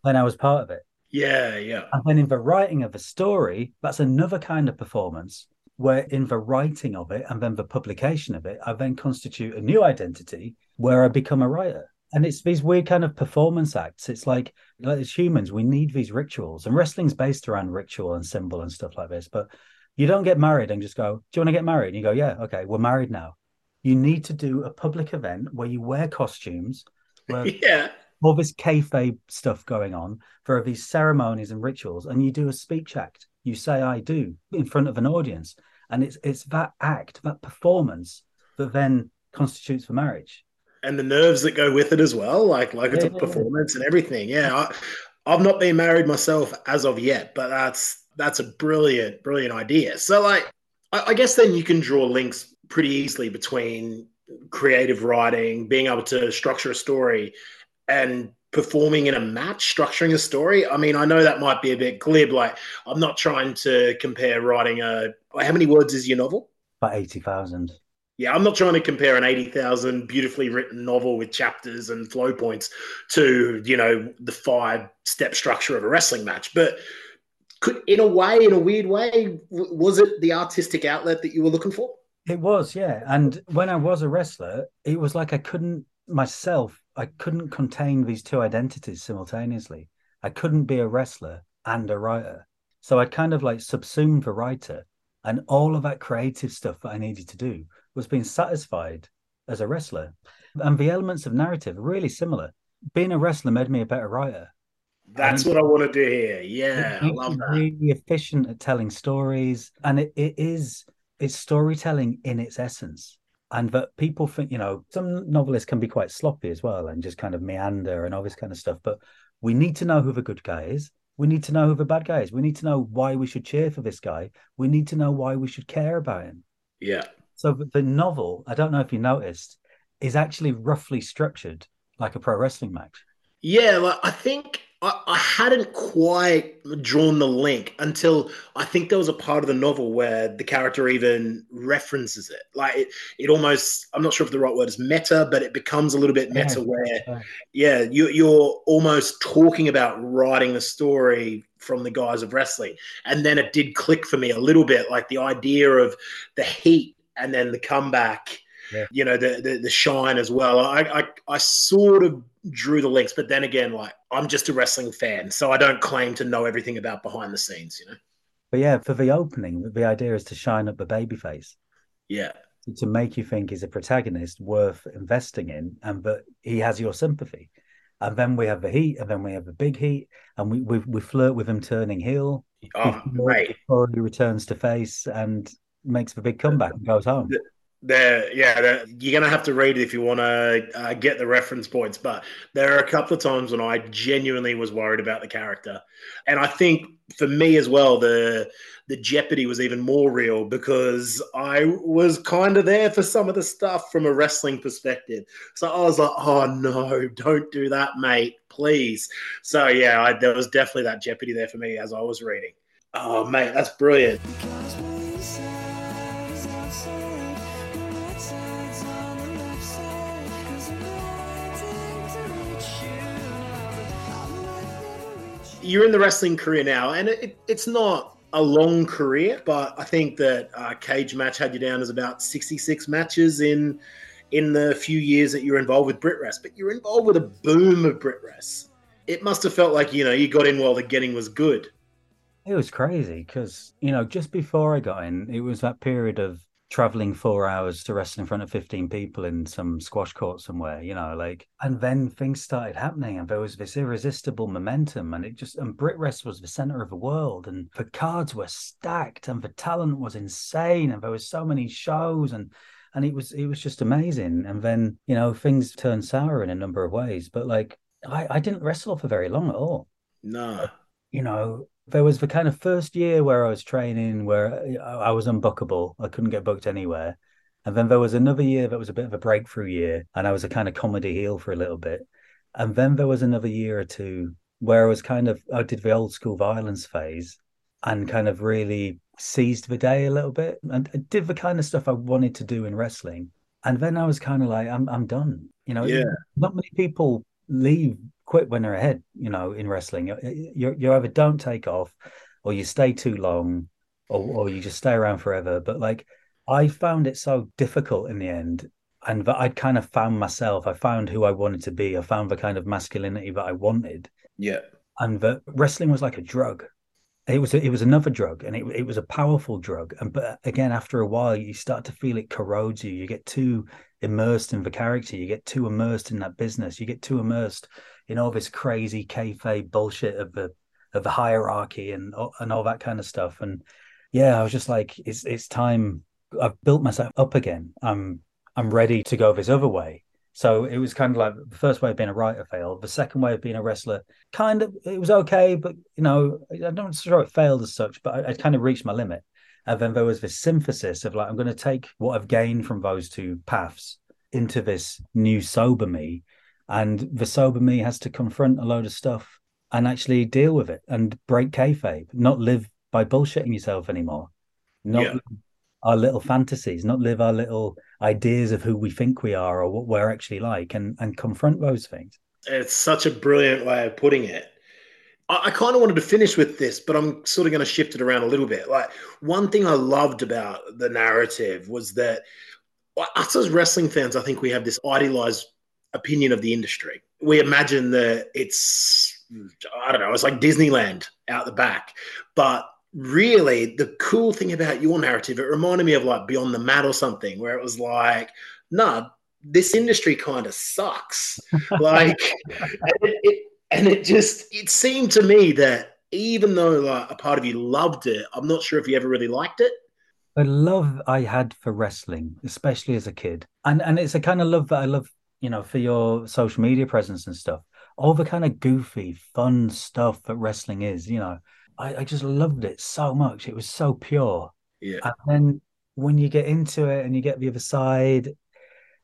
Speaker 3: And I was part of it.
Speaker 2: yeah, yeah,
Speaker 3: And then in the writing of a story, that's another kind of performance where in the writing of it and then the publication of it, I then constitute a new identity where I become a writer. And it's these weird kind of performance acts. It's like, like as humans, we need these rituals. And wrestling's based around ritual and symbol and stuff like this. But you don't get married and just go, Do you want to get married? And you go, Yeah, okay, we're married now. You need to do a public event where you wear costumes, where
Speaker 2: yeah,
Speaker 3: all this kayfabe stuff going on. There are these ceremonies and rituals, and you do a speech act. You say "I do" in front of an audience, and it's it's that act, that performance, that then constitutes the marriage.
Speaker 2: and the nerves that go with it as well. Like like it's
Speaker 3: Yeah,
Speaker 2: a
Speaker 3: yeah, yeah.
Speaker 2: performance and everything. Yeah, I, I've not been married myself as of yet, but that's that's a brilliant brilliant idea. So like, I, I guess then you can draw links pretty easily between creative writing, being able to structure a story, and performing in a match, structuring a story. I mean, I know that might be a bit glib. Like, I'm not trying to compare writing a. How many words is your novel?
Speaker 3: About eighty thousand.
Speaker 2: Yeah, I'm not trying to compare an 80,000 beautifully written novel with chapters and flow points to, you know, the five step structure of a wrestling match. But could, in a way, in a weird way, was it the artistic outlet that you were looking for?
Speaker 3: It was, yeah. And when I was a wrestler, it was like I couldn't myself, I couldn't contain these two identities simultaneously. I couldn't be a wrestler and a writer. So I'd kind of like subsumed the writer and all of that creative stuff that I needed to do was being satisfied as a wrestler. And the elements of narrative are really similar. Being a wrestler made me a better writer.
Speaker 2: That's what I wanted to hear. Yeah, I love that.
Speaker 3: really efficient at telling stories, and it, it is it's storytelling in its essence. And that people think, you know, some novelists can be quite sloppy as well and just kind of meander and all this kind of stuff. But we need to know who the good guy is. We need to know who the bad guy is. We need to know why we should cheer for this guy. We need to know why we should care about him.
Speaker 2: Yeah.
Speaker 3: So the- novel, I don't know if you noticed, is actually roughly structured like a pro wrestling match.
Speaker 2: Yeah, like, I think I, I hadn't quite drawn the link until I think there was a part of the novel where the character even references it. Like it, it almost, I'm not sure if the right word is meta, but it becomes a little bit meta
Speaker 3: Yeah.
Speaker 2: where,
Speaker 3: Yeah.
Speaker 2: you, you're almost talking about writing the story from the guise of wrestling. And then it did click for me a little bit, like the idea of the heat and then the comeback
Speaker 3: Yeah.
Speaker 2: you know the, the the shine as well. I, I I sort of drew the links, but then again, like I'm just a wrestling fan, so I don't claim to know everything about behind the scenes. You know?
Speaker 3: But yeah, for the opening, the idea is to shine up the babyface.
Speaker 2: Yeah,
Speaker 3: to make you think he's a protagonist worth investing in and that he has your sympathy. And then we have the heat, and then we have the big heat, and we we, we flirt with him turning heel
Speaker 2: oh,
Speaker 3: before,
Speaker 2: right.
Speaker 3: before he returns to face and makes the big comeback and goes home.
Speaker 2: There, yeah, you're gonna have to read it if you want to uh, get the reference points. But there are a couple of times when I genuinely was worried about the character, and I think for me as well, the the jeopardy was even more real because I was kind of there for some of the stuff from a wrestling perspective. So I was like, "Oh no, don't do that, mate, please." So yeah, I, there was definitely that jeopardy there for me as I was reading. Oh mate, that's brilliant. You're in the wrestling career now, and it, it's not a long career, but I think that uh, Cagematch had you down as about 66 matches in in the few years that you're involved with Brit Wres. But you're involved with a boom of Brit Wres. It must have felt like you know you got in while the getting was good.
Speaker 3: It was crazy because, you know, just before I got in, it was that period of traveling four hours to wrestle in front of 15 people in some squash court somewhere, you know, like, and then things started happening and there was this irresistible momentum and it just, and Brit Wres was the center of the world and the cards were stacked and the talent was insane and there was so many shows and, and it was, it was just amazing. And then, you know, things turned sour in a number of ways, but like, I, I didn't wrestle for very long at all
Speaker 2: No,
Speaker 3: you know, there was the kind of first year where I was training where I I was unbookable. I couldn't get booked anywhere. And then there was another year that was a bit of a breakthrough year, and I was a kind of comedy heel for a little bit. And then there was another year or two where I was kind of, I did the old school violence phase and kind of really seized the day a little bit and I did the kind of stuff I wanted to do in wrestling. And then I was kind of like, I'm, I'm done. You know,
Speaker 2: Yeah.
Speaker 3: not many people leave quit when they're ahead, you know, in wrestling. You you either don't take off or you stay too long or, or you just stay around forever. But like I found it so difficult in the end. And that I'd kind of found myself. I found who I wanted to be. I found the kind of masculinity that I wanted.
Speaker 2: yeah,
Speaker 3: And that wrestling was like a drug. It was it was another drug, and it it was a powerful drug. And but again, after a while, you start to feel it corrodes you. You get too immersed in the character. You get too immersed in that business. You get too immersed in all this crazy kayfabe bullshit of the of the hierarchy and and all that kind of stuff. And yeah, I was just like, it's it's time. I've built myself up again. I'm I'm ready to go this other way. So it was kind of like the first way of being a writer failed. The second way of being a wrestler, kind of, it was okay, but you know, I'm not sure it failed as such, but I, I kind of reached my limit. And then there was this synthesis of like, I'm going to take what I've gained from those two paths into this new sober me, and the sober me has to confront a load of stuff and actually deal with it and break kayfabe, not live by bullshitting yourself anymore, not
Speaker 2: Yeah.
Speaker 3: our little fantasies, not live our little ideas of who we think we are or what we're actually like, and and confront those things.
Speaker 2: It's such a brilliant way of putting it. I, I kind of wanted to finish with this, but I'm sort of going to shift it around a little bit. Like one thing I loved about the narrative was that well, us as wrestling fans, I think we have this idealized opinion of the industry. We imagine that it's I don't know, it's like Disneyland out the back, but really the cool thing about your narrative, it reminded me of like Beyond the Mat or something, where it was like, nah, this industry kind of sucks. like, it, it, and it just it seemed to me that even though like a part of you loved it, I'm not sure if you ever really liked it.
Speaker 3: The love I had for wrestling, especially as a kid, and and it's a kind of love that I love, you know, for your social media presence and stuff. All the kind of goofy, fun stuff that wrestling is, you know, I, I just loved it so much. It was so pure.
Speaker 2: Yeah.
Speaker 3: And then when you get into it and you get the other side,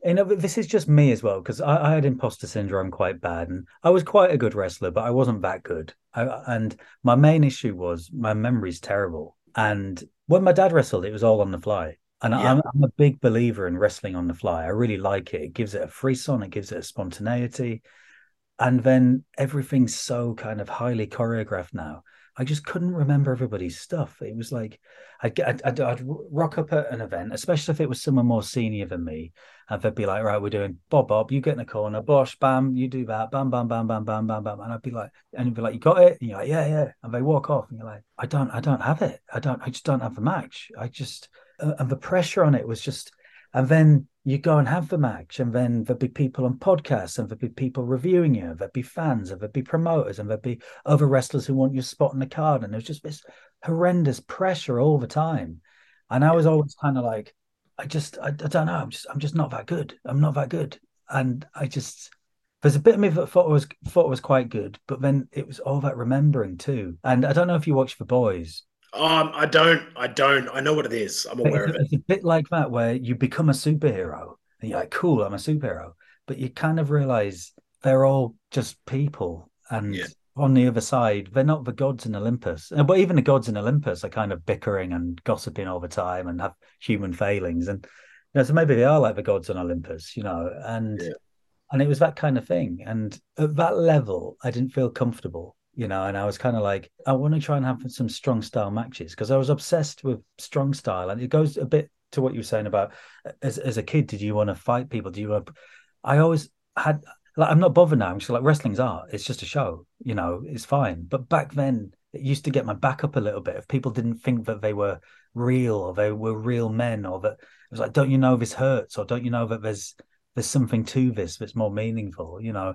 Speaker 3: you know, this is just me as well because I, I had imposter syndrome quite bad, and I was quite a good wrestler, but I wasn't that good. I, and my main issue was my memory's terrible. And when my dad wrestled, it was all on the fly. And
Speaker 2: Yeah.
Speaker 3: I'm, I'm a big believer in wrestling on the fly. I really like it. It gives it a frisson, it gives it a spontaneity. And then everything's so kind of highly choreographed now. I just couldn't remember everybody's stuff. It was like I'd, I'd, I'd, I'd rock up at an event, especially if it was someone more senior than me, and they'd be like, "Right, we're doing Bob, Bob, you get in the corner, Bosh, bam, you do that, bam, bam, bam, bam, bam, bam, bam," and I'd be like, and you'd be like, "You got it?" And you're like, "Yeah, yeah," and they walk off, and you're like, "I don't, I don't have it. I don't, I just don't have the match. I just," uh, and the pressure on it was just, and then you go and have the match, and then there'd be people on podcasts, and there'd be people reviewing you, and there'd be fans, and there'd be promoters, and there'd be other wrestlers who want your spot in the card, and there's just this horrendous pressure all the time. And I was always kind of like, I just, I, I don't know, I'm just, I'm just not that good. I'm not that good, and I just. There's a bit of me that thought it was thought it was quite good, but then it was all that remembering too. And I don't know if you watch The Boys,
Speaker 2: Um, I don't, I don't, I know what it is. I'm aware
Speaker 3: it's,
Speaker 2: of it.
Speaker 3: it's a bit like that where you become a superhero and you're like, cool, I'm a superhero. But you kind of realize they're all just people. And
Speaker 2: Yeah.
Speaker 3: on the other side, they're not the gods in Olympus. But even the gods in Olympus are kind of bickering and gossiping all the time and have human failings. And you know, so maybe they are like the gods on Olympus, you know, and
Speaker 2: Yeah.
Speaker 3: and it was that kind of thing. And at that level, I didn't feel comfortable, you know, and I was kind of like, I want to try and have some strong style matches because I was obsessed with strong style. And it goes a bit to what you were saying about uh, as, as a kid, did you want to fight people? Do you want I always had, like, I'm not bothered now. I'm just like, wrestling's art. It's just a show, you know, it's fine. But back then, it used to get my back up a little bit if people didn't think that they were real or they were real men or that it was like, don't you know this hurts or don't you know that there's, there's something to this that's more meaningful, you know.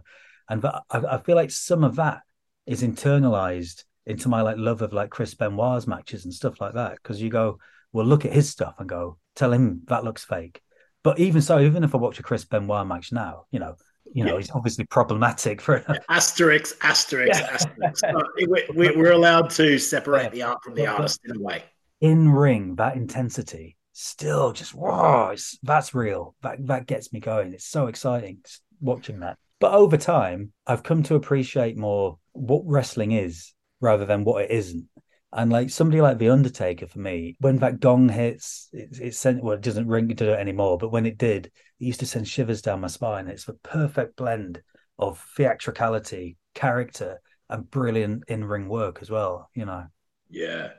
Speaker 3: And but I, I feel like some of that is internalized into my like love of like Chris Benoit's matches and stuff like that. Because you go, well, look at his stuff and go, tell him that looks fake. But even so, even if I watch a Chris Benoit match now, you know, you know,
Speaker 2: Yeah.
Speaker 3: he's obviously problematic for
Speaker 2: Asterix, Asterix,
Speaker 3: Yeah.
Speaker 2: Asterix. Uh, we, we, we're allowed to separate
Speaker 3: Yeah.
Speaker 2: the art from the
Speaker 3: But-
Speaker 2: artist in a way.
Speaker 3: in ring. That intensity still just whoa, it's, that's real. That that gets me going. It's so exciting watching that. But over time, I've come to appreciate more what wrestling is rather than what it isn't. And like somebody like The Undertaker for me, when that gong hits, it, it sent well, it doesn't ring to it anymore, but when it did, it used to send shivers down my spine. It's the perfect blend of theatricality, character, and brilliant in-ring work as well, you know.
Speaker 2: Yeah.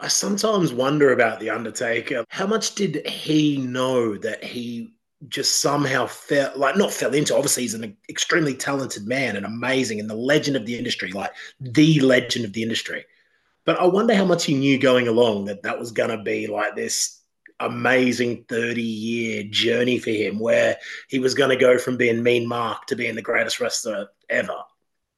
Speaker 2: I sometimes wonder about The Undertaker. How much did he know that he just somehow fell, like, not fell into? Obviously, he's an extremely talented man and amazing and the legend of the industry, like the legend of the industry. But I wonder how much he knew going along that that was going to be like this amazing 30 year journey for him where he was going to go from being mean Mark to being the greatest wrestler ever.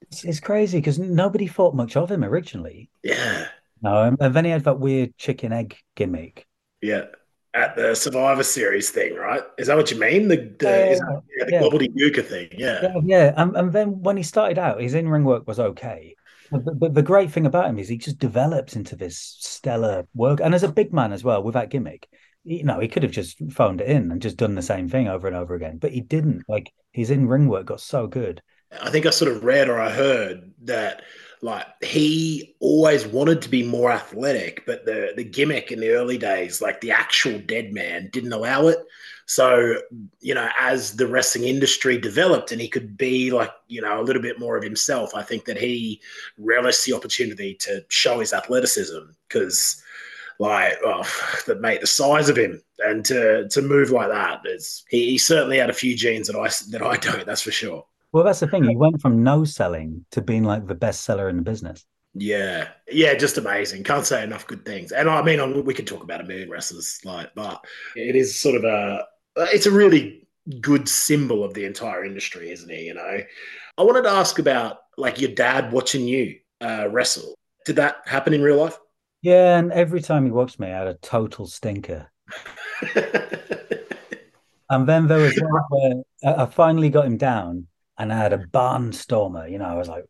Speaker 3: It's, it's crazy because nobody thought much of him originally.
Speaker 2: Yeah.
Speaker 3: No, um, and- and then he had that weird chicken egg gimmick.
Speaker 2: Yeah. At the Survivor Series thing, right? Is that what you mean? The the,
Speaker 3: Yeah,
Speaker 2: is that, yeah, the
Speaker 3: yeah.
Speaker 2: gobbledygooker thing. Yeah.
Speaker 3: Yeah, yeah. And, and then when he started out, his in ring work was okay. But, but the great thing about him is he just develops into this stellar work. And as a big man as well, with that gimmick, you know, he could have just phoned it in and just done the same thing over and over again, but he didn't. Like his in ring work got so good.
Speaker 2: I think I sort of read or I heard that like he always wanted to be more athletic, but the the gimmick in the early days, like the actual dead man, didn't allow it. So, you know, as the wrestling industry developed and he could be like, you know, a little bit more of himself, I think that he relished the opportunity to show his athleticism because like oh, that mate the size of him and to to move like that he, he certainly had a few genes that I that I don't that's for sure
Speaker 3: Well, that's the thing. He went from no selling to being like the best seller in the business.
Speaker 2: Yeah, yeah, just amazing. Can't say enough good things. And I mean, I- we could talk about a million wrestlers, like, but it is sort of a, it's a really good symbol of the entire industry, isn't it? You know, I wanted to ask about like your dad watching you uh, wrestle. Did that happen in real life?
Speaker 3: Yeah, and every time he watched me, I had a total stinker. And then there was one where I finally got him down, and I had a barnstormer. You know, I was like,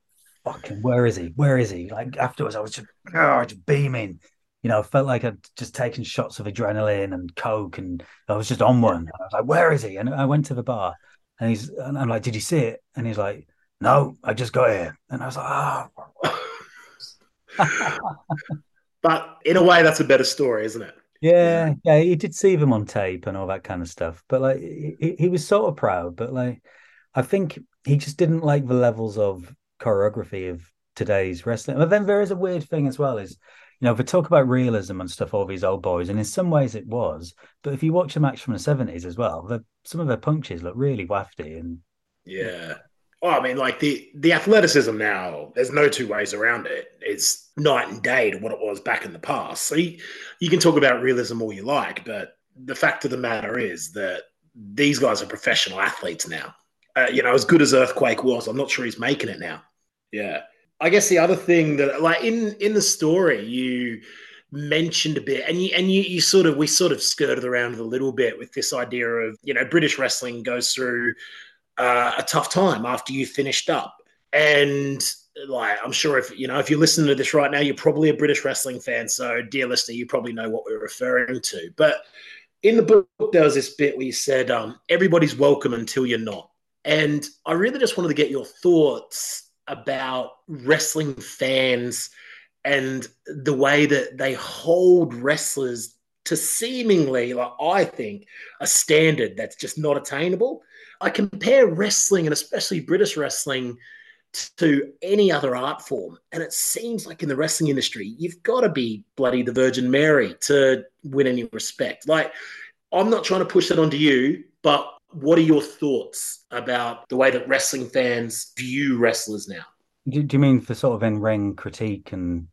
Speaker 3: "Fucking, where is he? Where is he?" Like afterwards, I was just, oh, just beaming. You know, I felt like I'd just taken shots of adrenaline and coke, and I was just on one. I was like, "Where is he?" And I went to the bar, and he's, and I'm like, "Did you see it?" And he's like, "No, I just got here." And I was like, "Oh."
Speaker 2: but in a way, that's a better story, isn't it?
Speaker 3: Yeah, yeah, he did see them on tape and all that kind of stuff. But like he, he was sort of proud, but like I think he just didn't like the levels of choreography of today's wrestling. But then there is a weird thing as well, is you know, they talk about realism and stuff, all these old boys, and in some ways it was. But if you watch a match from the seventies as well, the, some of their punches look really wafty and
Speaker 2: Yeah. Oh, I mean, like the the athleticism now, there's no two ways around it. It's night and day to what it was back in the past. So you, you can talk about realism all you like, but the fact of the matter is that these guys are professional athletes now. Uh, you know, as good as Earthquake was, I'm not sure he's making it now. Yeah. I guess the other thing that, like in in the story, you mentioned a bit, and you and you, you sort of we sort of skirted around a little bit with this idea of you know British wrestling goes through uh, a tough time after you finished up. And like, I'm sure if you know, if you're listening to this right now, you're probably a British wrestling fan. So, dear listener, you probably know what we're referring to. But in the book, there was this bit where you said, um, everybody's welcome until you're not. And I really just wanted to get your thoughts about wrestling fans and the way that they hold wrestlers to seemingly, like I think, a standard that's just not attainable. I compare wrestling and especially British wrestling to any other art form. And it seems like in the wrestling industry, you've got to be bloody the Virgin Mary to win any respect. Like, I'm not trying to push that onto you, but what are your thoughts about the way that wrestling fans view wrestlers now?
Speaker 3: do, do you mean for sort of in ring critique and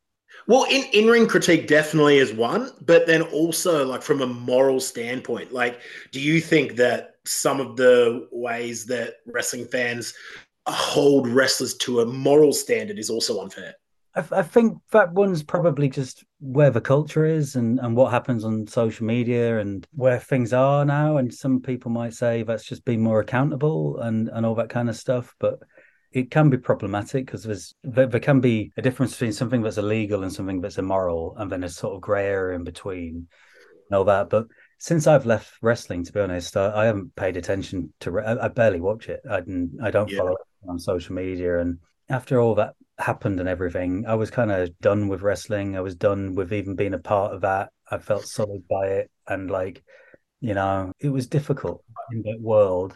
Speaker 2: Well, in in ring critique definitely is one, but then also like from a moral standpoint, like, do you think that some of the ways that wrestling fans hold wrestlers to a moral standard is also unfair?
Speaker 3: I, I think that one's probably just where the culture is and, and what happens on social media and where things are now. And some people might say that's just being more accountable and, and all that kind of stuff. But it can be problematic because there's there, there can be a difference between something that's illegal and something that's immoral, and then a sort of grey area in between and all that. But since I've left wrestling, to be honest, I, I haven't paid attention to. I, I barely watch it. I I don't
Speaker 2: Yeah.
Speaker 3: follow it on social media, and after all that happened and everything, I was kind of done with wrestling. I was done with even being a part of that. I felt sullied by it, and like, you know, it was difficult in that world.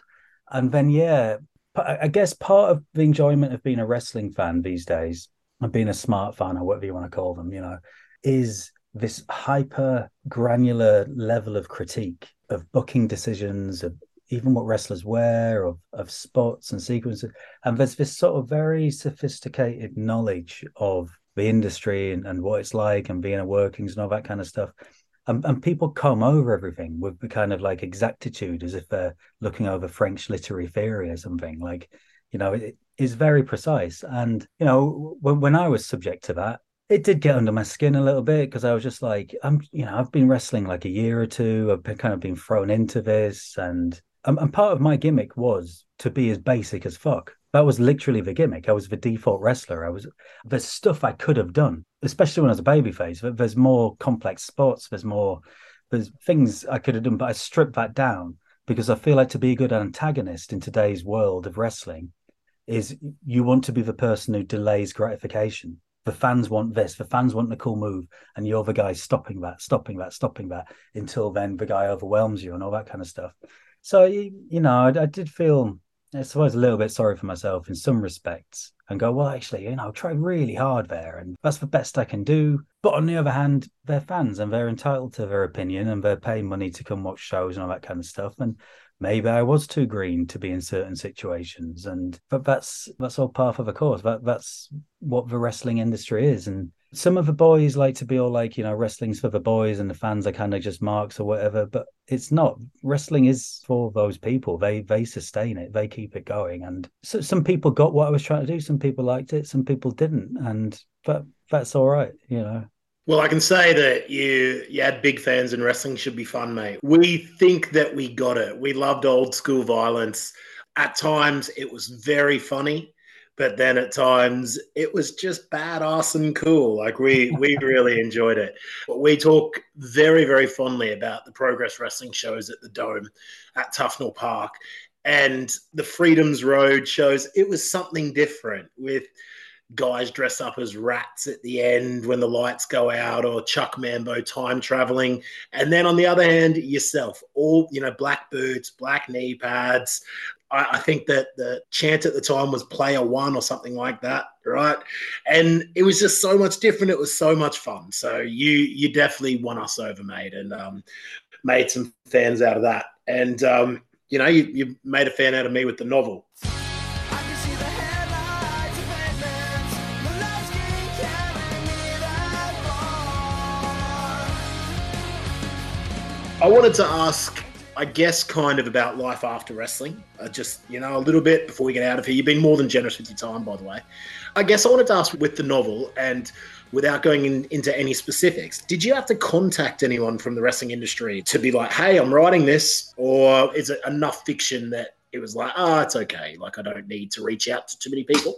Speaker 3: And then, yeah, I I guess part of the enjoyment of being a wrestling fan these days, and being a smart fan or whatever you want to call them, you know, is this hyper granular level of critique of booking decisions, of even what wrestlers wear, of of spots and sequences, and there's this sort of very sophisticated knowledge of the industry and, and what it's like and being a workings and all that kind of stuff. And, and people comb over everything with the kind of like exactitude as if they're looking over French literary theory or something. Like, you know, it is very precise. And, you know, when, when I was subject to that, it did get under my skin a little bit because I was just like, I'm, you know, I've been wrestling like a year or two. I've been kind of been thrown into this. And, and, and part of my gimmick was to be as basic as fuck. That was literally the gimmick. I was the default wrestler. I was, there's stuff I could have done, especially when I was a babyface. There- There's more complex spots. There's more, there's things I could have done, but I stripped that down because I feel like to be a good antagonist in today's world of wrestling is you want to be the person who delays gratification. The fans want this, the fans want the cool move, and you're the guy stopping that, stopping that, stopping that until then the guy overwhelms you and all that kind of stuff. So you, know, I, I did feel I suppose a little bit sorry for myself in some respects and go, well, actually, you know, I tried really hard there and that's the best I can do. But on the other hand, they're fans and they're entitled to their opinion and they're paying money to come watch shows and all that kind of stuff. And maybe I was too green to be in certain situations. And but that's that's all part of the course. That that's what the wrestling industry is. And some of the boys like to be all like, you know, wrestling's for the boys and the fans are kind of just marks or whatever, but it's not. Wrestling is for those people. They they sustain it, they keep it going. And so some people got what I was trying to do, some people liked it, some people didn't. And but that's all right, you know.
Speaker 2: Well, I can say that you you had big fans and wrestling should be fun, mate. We think that we got it. We loved old school violence. At times it was very funny, but then at times it was just badass and cool. Like we we really enjoyed it. But we talk very very fondly about the progress wrestling shows at the Dome at Tufnell Park and the Freedoms Road shows. It was something different with guys dress up as rats at the end when the lights go out or Chuck Mambo time traveling. And then on the other hand, yourself, all, you know, black boots, black knee pads. I, I think that the chant at the time was player one or something like that, right? And it was just so much different. It was so much fun. So you you definitely won us over, mate, and um, made some fans out of that. And um, you know, you, you made a fan out of me with the novel.
Speaker 4: I
Speaker 2: wanted to ask, I guess, kind of about life after wrestling. Uh, just, you know, a little bit before we get out of here. You've been more than generous with your time, by the way. I guess I wanted to ask with the novel and without going in, into any specifics, did you have to contact anyone from the wrestling industry to be like, hey, I'm writing this? Or is it enough fiction that it was like, ah, it's okay. Like, I don't need to reach out to too many people?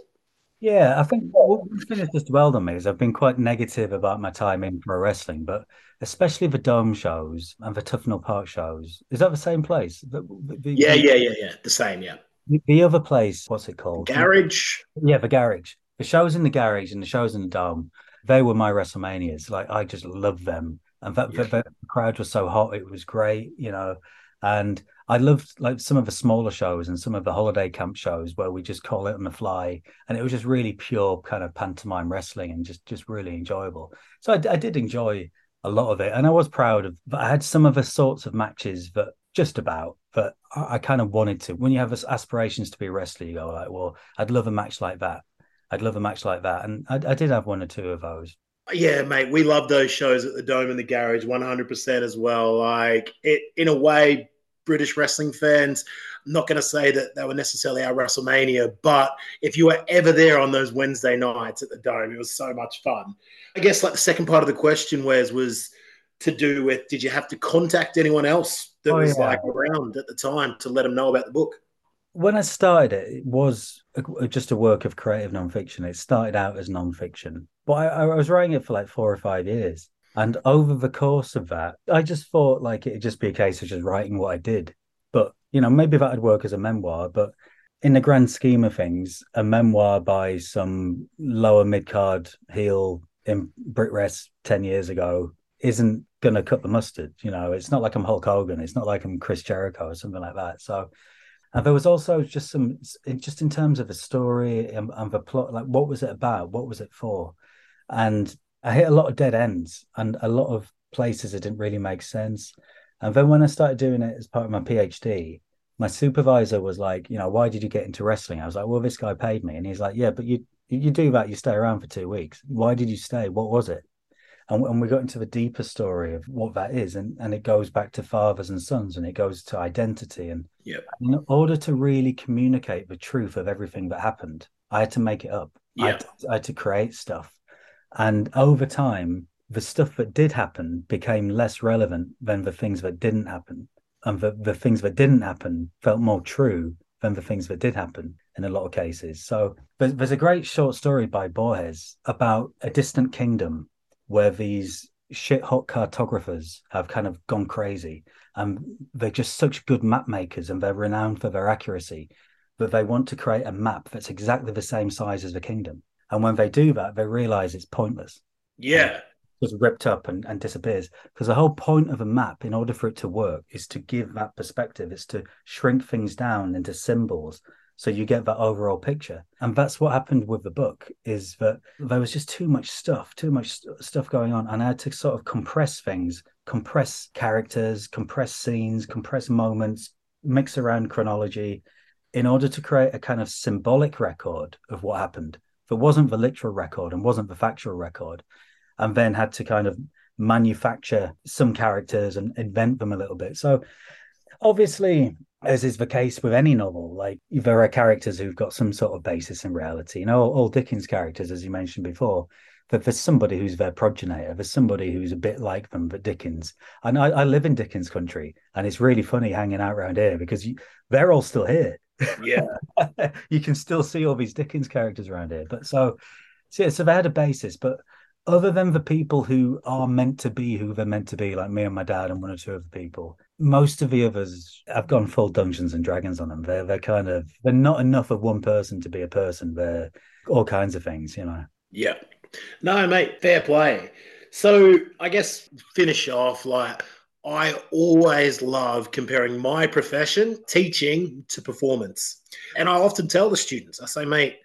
Speaker 3: Yeah, I think what finished just well on me is I've been quite negative about my time in pro wrestling, but especially the Dome shows and the Tufnell Park shows. Is that the same place? The, the,
Speaker 2: Yeah, yeah, yeah, yeah. The same, yeah.
Speaker 3: The, the other place, what's it called?
Speaker 2: Garage.
Speaker 3: Yeah, the garage. The shows in the garage and the shows in the Dome, they were my WrestleManias. Like I just loved them. And that,
Speaker 2: Yeah.
Speaker 3: that- that the crowd was so hot, it was great, you know. And I loved like some of the smaller shows and some of the holiday camp shows where we just call it on the fly, and it was just really pure kind of pantomime wrestling and just just really enjoyable. So I, I did enjoy a lot of it, and I was proud of. But I had some of the sorts of matches that just about that I, I kind of wanted to. When you have aspirations to be a wrestler, you go like, well, I'd love a match like that. I'd love a match like that, and I, I did have one or two of those.
Speaker 2: Yeah, mate, we love those shows at the Dome and the Garage 100% as well. Like, it, in a way, British wrestling fans, I'm not going to say that they were necessarily our WrestleMania, but if you were ever there on those Wednesday nights at the Dome, it was so much fun. I guess, like, the second part of the question, was was to do with did you have to contact anyone else that
Speaker 3: Oh,
Speaker 2: was
Speaker 3: yeah.
Speaker 2: like around at the time to let them know about the book?
Speaker 3: when I started it, it was just a work of creative nonfiction. It started out as nonfiction, but I, I was writing it for like four or five years. And over the course of that, I just thought like it'd just be a case of just writing what I did. But, you know, maybe that'd work as a memoir. But in the grand scheme of things, a memoir by some lower mid card heel in Brit Wres 10 years ago isn't going to cut the mustard. You know, it's not like I'm Hulk Hogan. It's not like I'm Chris Jericho or something like that. So, and there was also just some, just in terms of the story and, and the plot, like what was it about? What was it for? And I hit a lot of dead ends and a lot of places it didn't really make sense. And then when I started doing it as part of my PhD, my supervisor was like, you know, why did you get into wrestling? I was like, well, this guy paid me. And he's like, yeah, but you you do that, you stay around for two weeks. Why did you stay? What was it? And, and we got into the deeper story of what that is. And, and it goes back to fathers and sons and it goes to identity. And
Speaker 2: Yep.
Speaker 3: in order to really communicate the truth of everything that happened, I had to make it up. I,
Speaker 2: Yeah.
Speaker 3: had to, I had to create stuff. And over time, the stuff that did happen became less relevant than the things that didn't happen. And the, the things that didn't happen felt more true than the things that did happen in a lot of cases. So there's, there's a great short story by Borges about a distant kingdom where these shit hot cartographers have kind of gone crazy. And they're just such good map makers and they're renowned for their accuracy that they want to create a map that's exactly the same size as the kingdom. And when they do that, they realize it's pointless.
Speaker 2: Yeah.
Speaker 3: Just ripped up and, and disappears. Because the whole point of a map, in order for it to work, is to give that perspective. It's to shrink things down into symbols so you get that overall picture and that's what happened with the book is that there was just too much stuff too much st- stuff going on and i had to sort of compress things compress characters compress scenes compress moments mix around chronology in order to create a kind of symbolic record of what happened that wasn't the literal record and wasn't the factual record and then had to kind of manufacture some characters and invent them a little bit so obviously as is the case with any novel, like there are characters who've got some sort of basis in reality. You know, all, all Dickens characters, as you mentioned before, that there's somebody who's their progenitor, there's somebody who's a bit like them, but Dickens. And I, I live in Dickens country, and it's really funny hanging out around here because you, they're all still here.
Speaker 2: Yeah.
Speaker 3: you can still see all these Dickens characters around here. But so, so, so they had a basis, but other than the people who are meant to be who they're meant to be, like me and my dad and one or two other people, most of the others have gone full Dungeons and Dragons on them. They're they're kind of they're not enough of one person to be a person. They're all kinds of things, you know.
Speaker 2: Yeah. No, mate, fair play. So I guess finish off like I always love comparing my profession, teaching, to performance. And I often tell the students, I say, mate,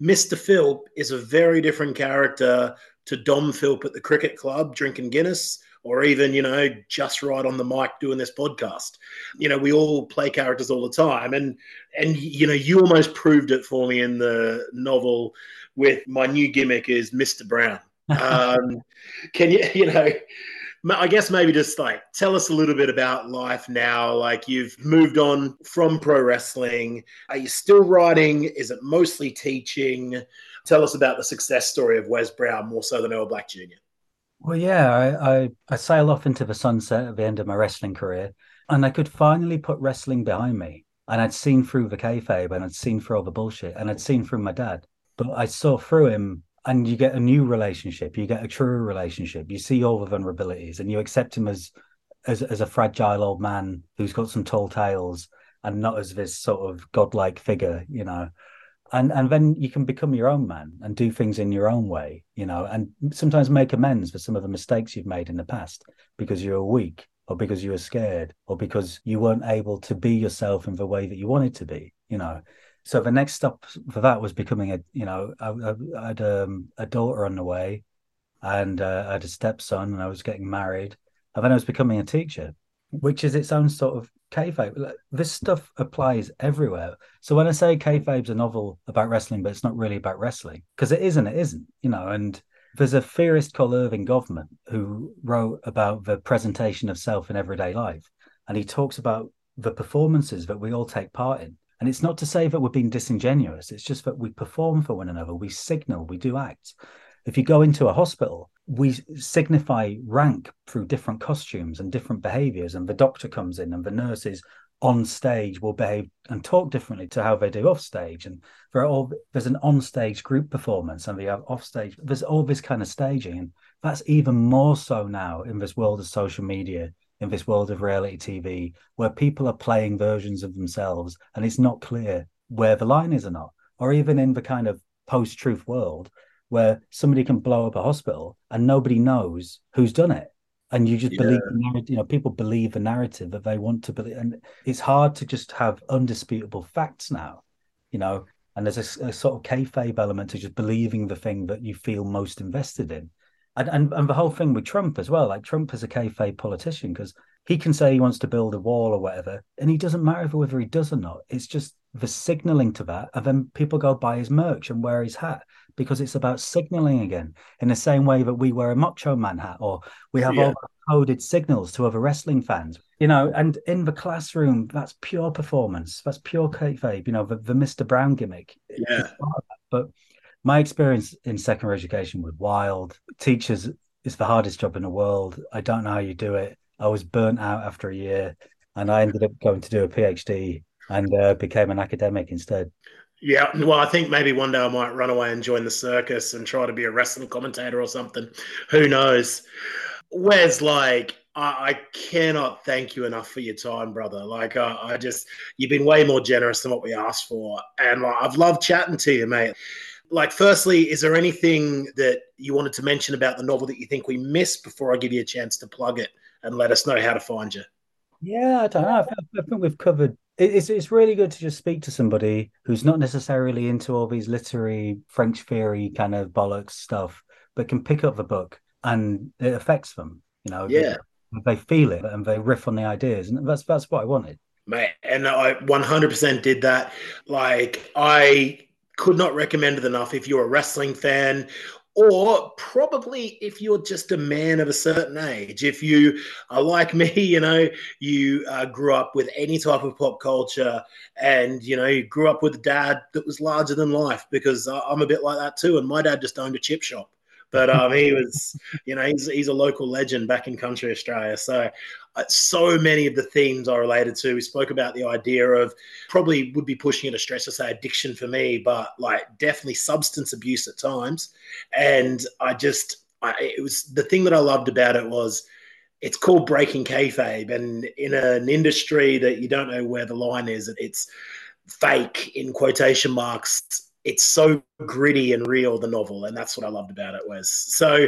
Speaker 2: Mr. Philp is a very different character to Dom Philp at the cricket club drinking Guinness, or even, you know, just right on the mic doing this podcast. You know, we all play characters all the time. And and you know, you almost proved it for me in the novel with my new gimmick is Mr. Brown. Um, can you, you know, I guess maybe just like tell us a little bit about life now. Like you've moved on from pro wrestling. Are you still writing? Is it mostly teaching? Tell us about the success story of Wes Brown more so than Earl Black Jr.
Speaker 3: Well, yeah, I, I I sail off into the sunset at the end of my wrestling career, and I could finally put wrestling behind me. And I'd seen through the kayfabe, and I'd seen through all the bullshit, and I'd seen through my dad. But I saw through him, and you get a new relationship. You get a true relationship. You see all the vulnerabilities, and you accept him as as as a fragile old man who's got some tall tales, and not as this sort of godlike figure, you know and and then you can become your own man and do things in your own way you know and sometimes make amends for some of the mistakes you've made in the past because you were weak or because you were scared or because you weren't able to be yourself in the way that you wanted to be you know so the next step for that was becoming a you know i, I had um, a daughter on the way and uh, i had a stepson and i was getting married and then i was becoming a teacher which is its own sort of kayfabe. This stuff applies everywhere. So when I say kayfabe's a novel about wrestling, but it's not really about wrestling, because it isn't, it isn't, you know. And there's a theorist called Erving Goffman who wrote about the presentation of self in everyday life, and he talks about the performances that we all take part in. And it's not to say that we're being disingenuous. It's just that we perform for one another. We signal. We do act. If you go into a hospital, we signify rank through different costumes and different behaviors. And the doctor comes in and the nurses on stage will behave and talk differently to how they do off stage. And there all, there's an on stage group performance and we have off stage. There's all this kind of staging. And that's even more so now in this world of social media, in this world of reality TV, where people are playing versions of themselves and it's not clear where the line is or not. Or even in the kind of post truth world, where somebody can blow up a hospital and nobody knows who's done it. And you just
Speaker 2: Yeah.
Speaker 3: believe the narrative, you know, people believe the narrative that they want to believe. And it's hard to just have undisputable facts now, you know, and there's a sort of kayfabe element to just believing the thing that you feel most invested in. And, and, and the whole thing with Trump as well, like Trump is a kayfabe politician because he can say he wants to build a wall or whatever, and he doesn't matter whether he does or not. It's just the signaling to that, and then people go buy his merch and wear his hat because it's about signaling again, in the same way that we wear a Macho Man hat or we have
Speaker 2: Yeah.
Speaker 3: all coded signals to other wrestling fans. You know, and in the classroom, that's pure performance. That's pure kayfabe. You know, the, the Mr. Brown gimmick.
Speaker 2: Yeah.
Speaker 3: It's part of that. But my experience in secondary education was wild. Teachers is the hardest job in the world. I don't know how you do it. I was burnt out after a year, and I ended up going to do a PhD and uh, became an academic instead.
Speaker 2: Yeah, well, I think maybe one day I might run away and join the circus and try to be a wrestling commentator or something. Who knows? Wes, like, I, I cannot thank you enough for your time, brother. Like, uh, I just, you've been way more generous than what we asked for. And like, I've loved chatting to you, mate. Like, firstly, is there anything that you wanted to mention about the novel that you think we missed before I give you a chance to plug it and let us know how to find you?
Speaker 3: Yeah, I don't know. I think, we've covered. It's it's really good to just speak to somebody who's not necessarily into all these literary French theory kind of bollocks stuff, but can pick up the book and it affects them. You know,
Speaker 2: Yeah.
Speaker 3: they feel it and they riff on the ideas, and that's that's what I wanted.
Speaker 2: Mate, and I 100% did that. Like, I could not recommend it enough if you're a wrestling fan, or probably if you're just a man of a certain age. If you are like me, you know, you uh, grew up with any type of pop culture and, you know, you grew up with a dad that was larger than life because I- I'm a bit like that too. And my dad just owned a chip shop. But um, he was, you know, he's, he's a local legend back in country Australia. So uh, so many of the themes are related to. We spoke about the idea of probably would be pushing it a stretch to say addiction for me, but like definitely substance abuse at times. And I just, I, it was the thing that I loved about it was it's called breaking kayfabe, and in an industry that you don't know where the line is, it's fake in quotation marks. It's so gritty and real, the novel, and that's what I loved about it. Was so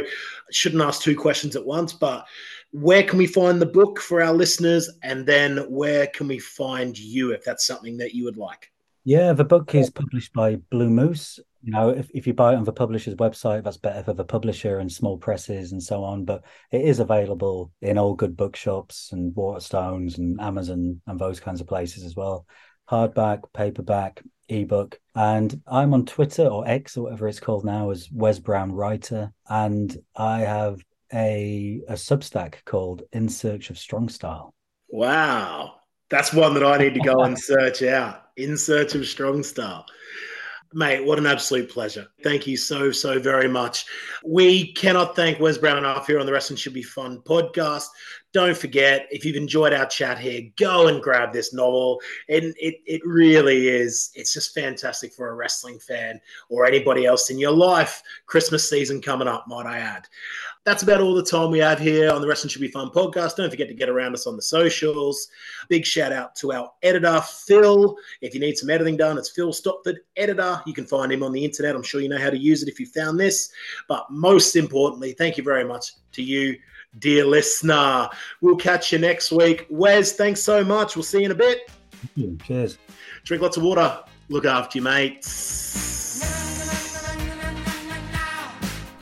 Speaker 2: shouldn't ask two questions at once, but where can we find the book for our listeners and then where can we find you if that's something that you would like
Speaker 3: Yeah, the book is published by Blue Moose. You know, if, if you buy it on the publisher's website, that's better for the publisher and small presses and so on. But it is available in all good bookshops and Waterstones and Amazon and those kinds of places as well. Hardback, paperback, ebook. And I'm on Twitter or X or whatever it's called now as Wes Brown Writer. And I have a a Substack called In Search of Strong Style.
Speaker 2: wow that's one that i need to go and search out in search of strong style Mate, what an absolute pleasure. Thank you so, so very much. We cannot thank Wes Brown enough here on the Wrestling Should Be Fun podcast. Don't forget, if you've enjoyed our chat here, go and grab this novel. And it, it really is, it's just fantastic for a wrestling fan or anybody else in your life. Christmas season coming up, might I add. That's about all the time we have here on the Wrestling Should Be Fun podcast. Don't forget to get around us on the socials. Big shout out to our editor, Phil. If you need some editing done, it's Phil Stopford, editor. You can find him on the internet. I'm sure you know how to use it if you found this. But most importantly, thank you very much to you, dear listener. We'll catch you next week. Wes, thanks so much. We'll see you in a bit.
Speaker 3: Cheers.
Speaker 2: Drink lots of water. Look after you, mates.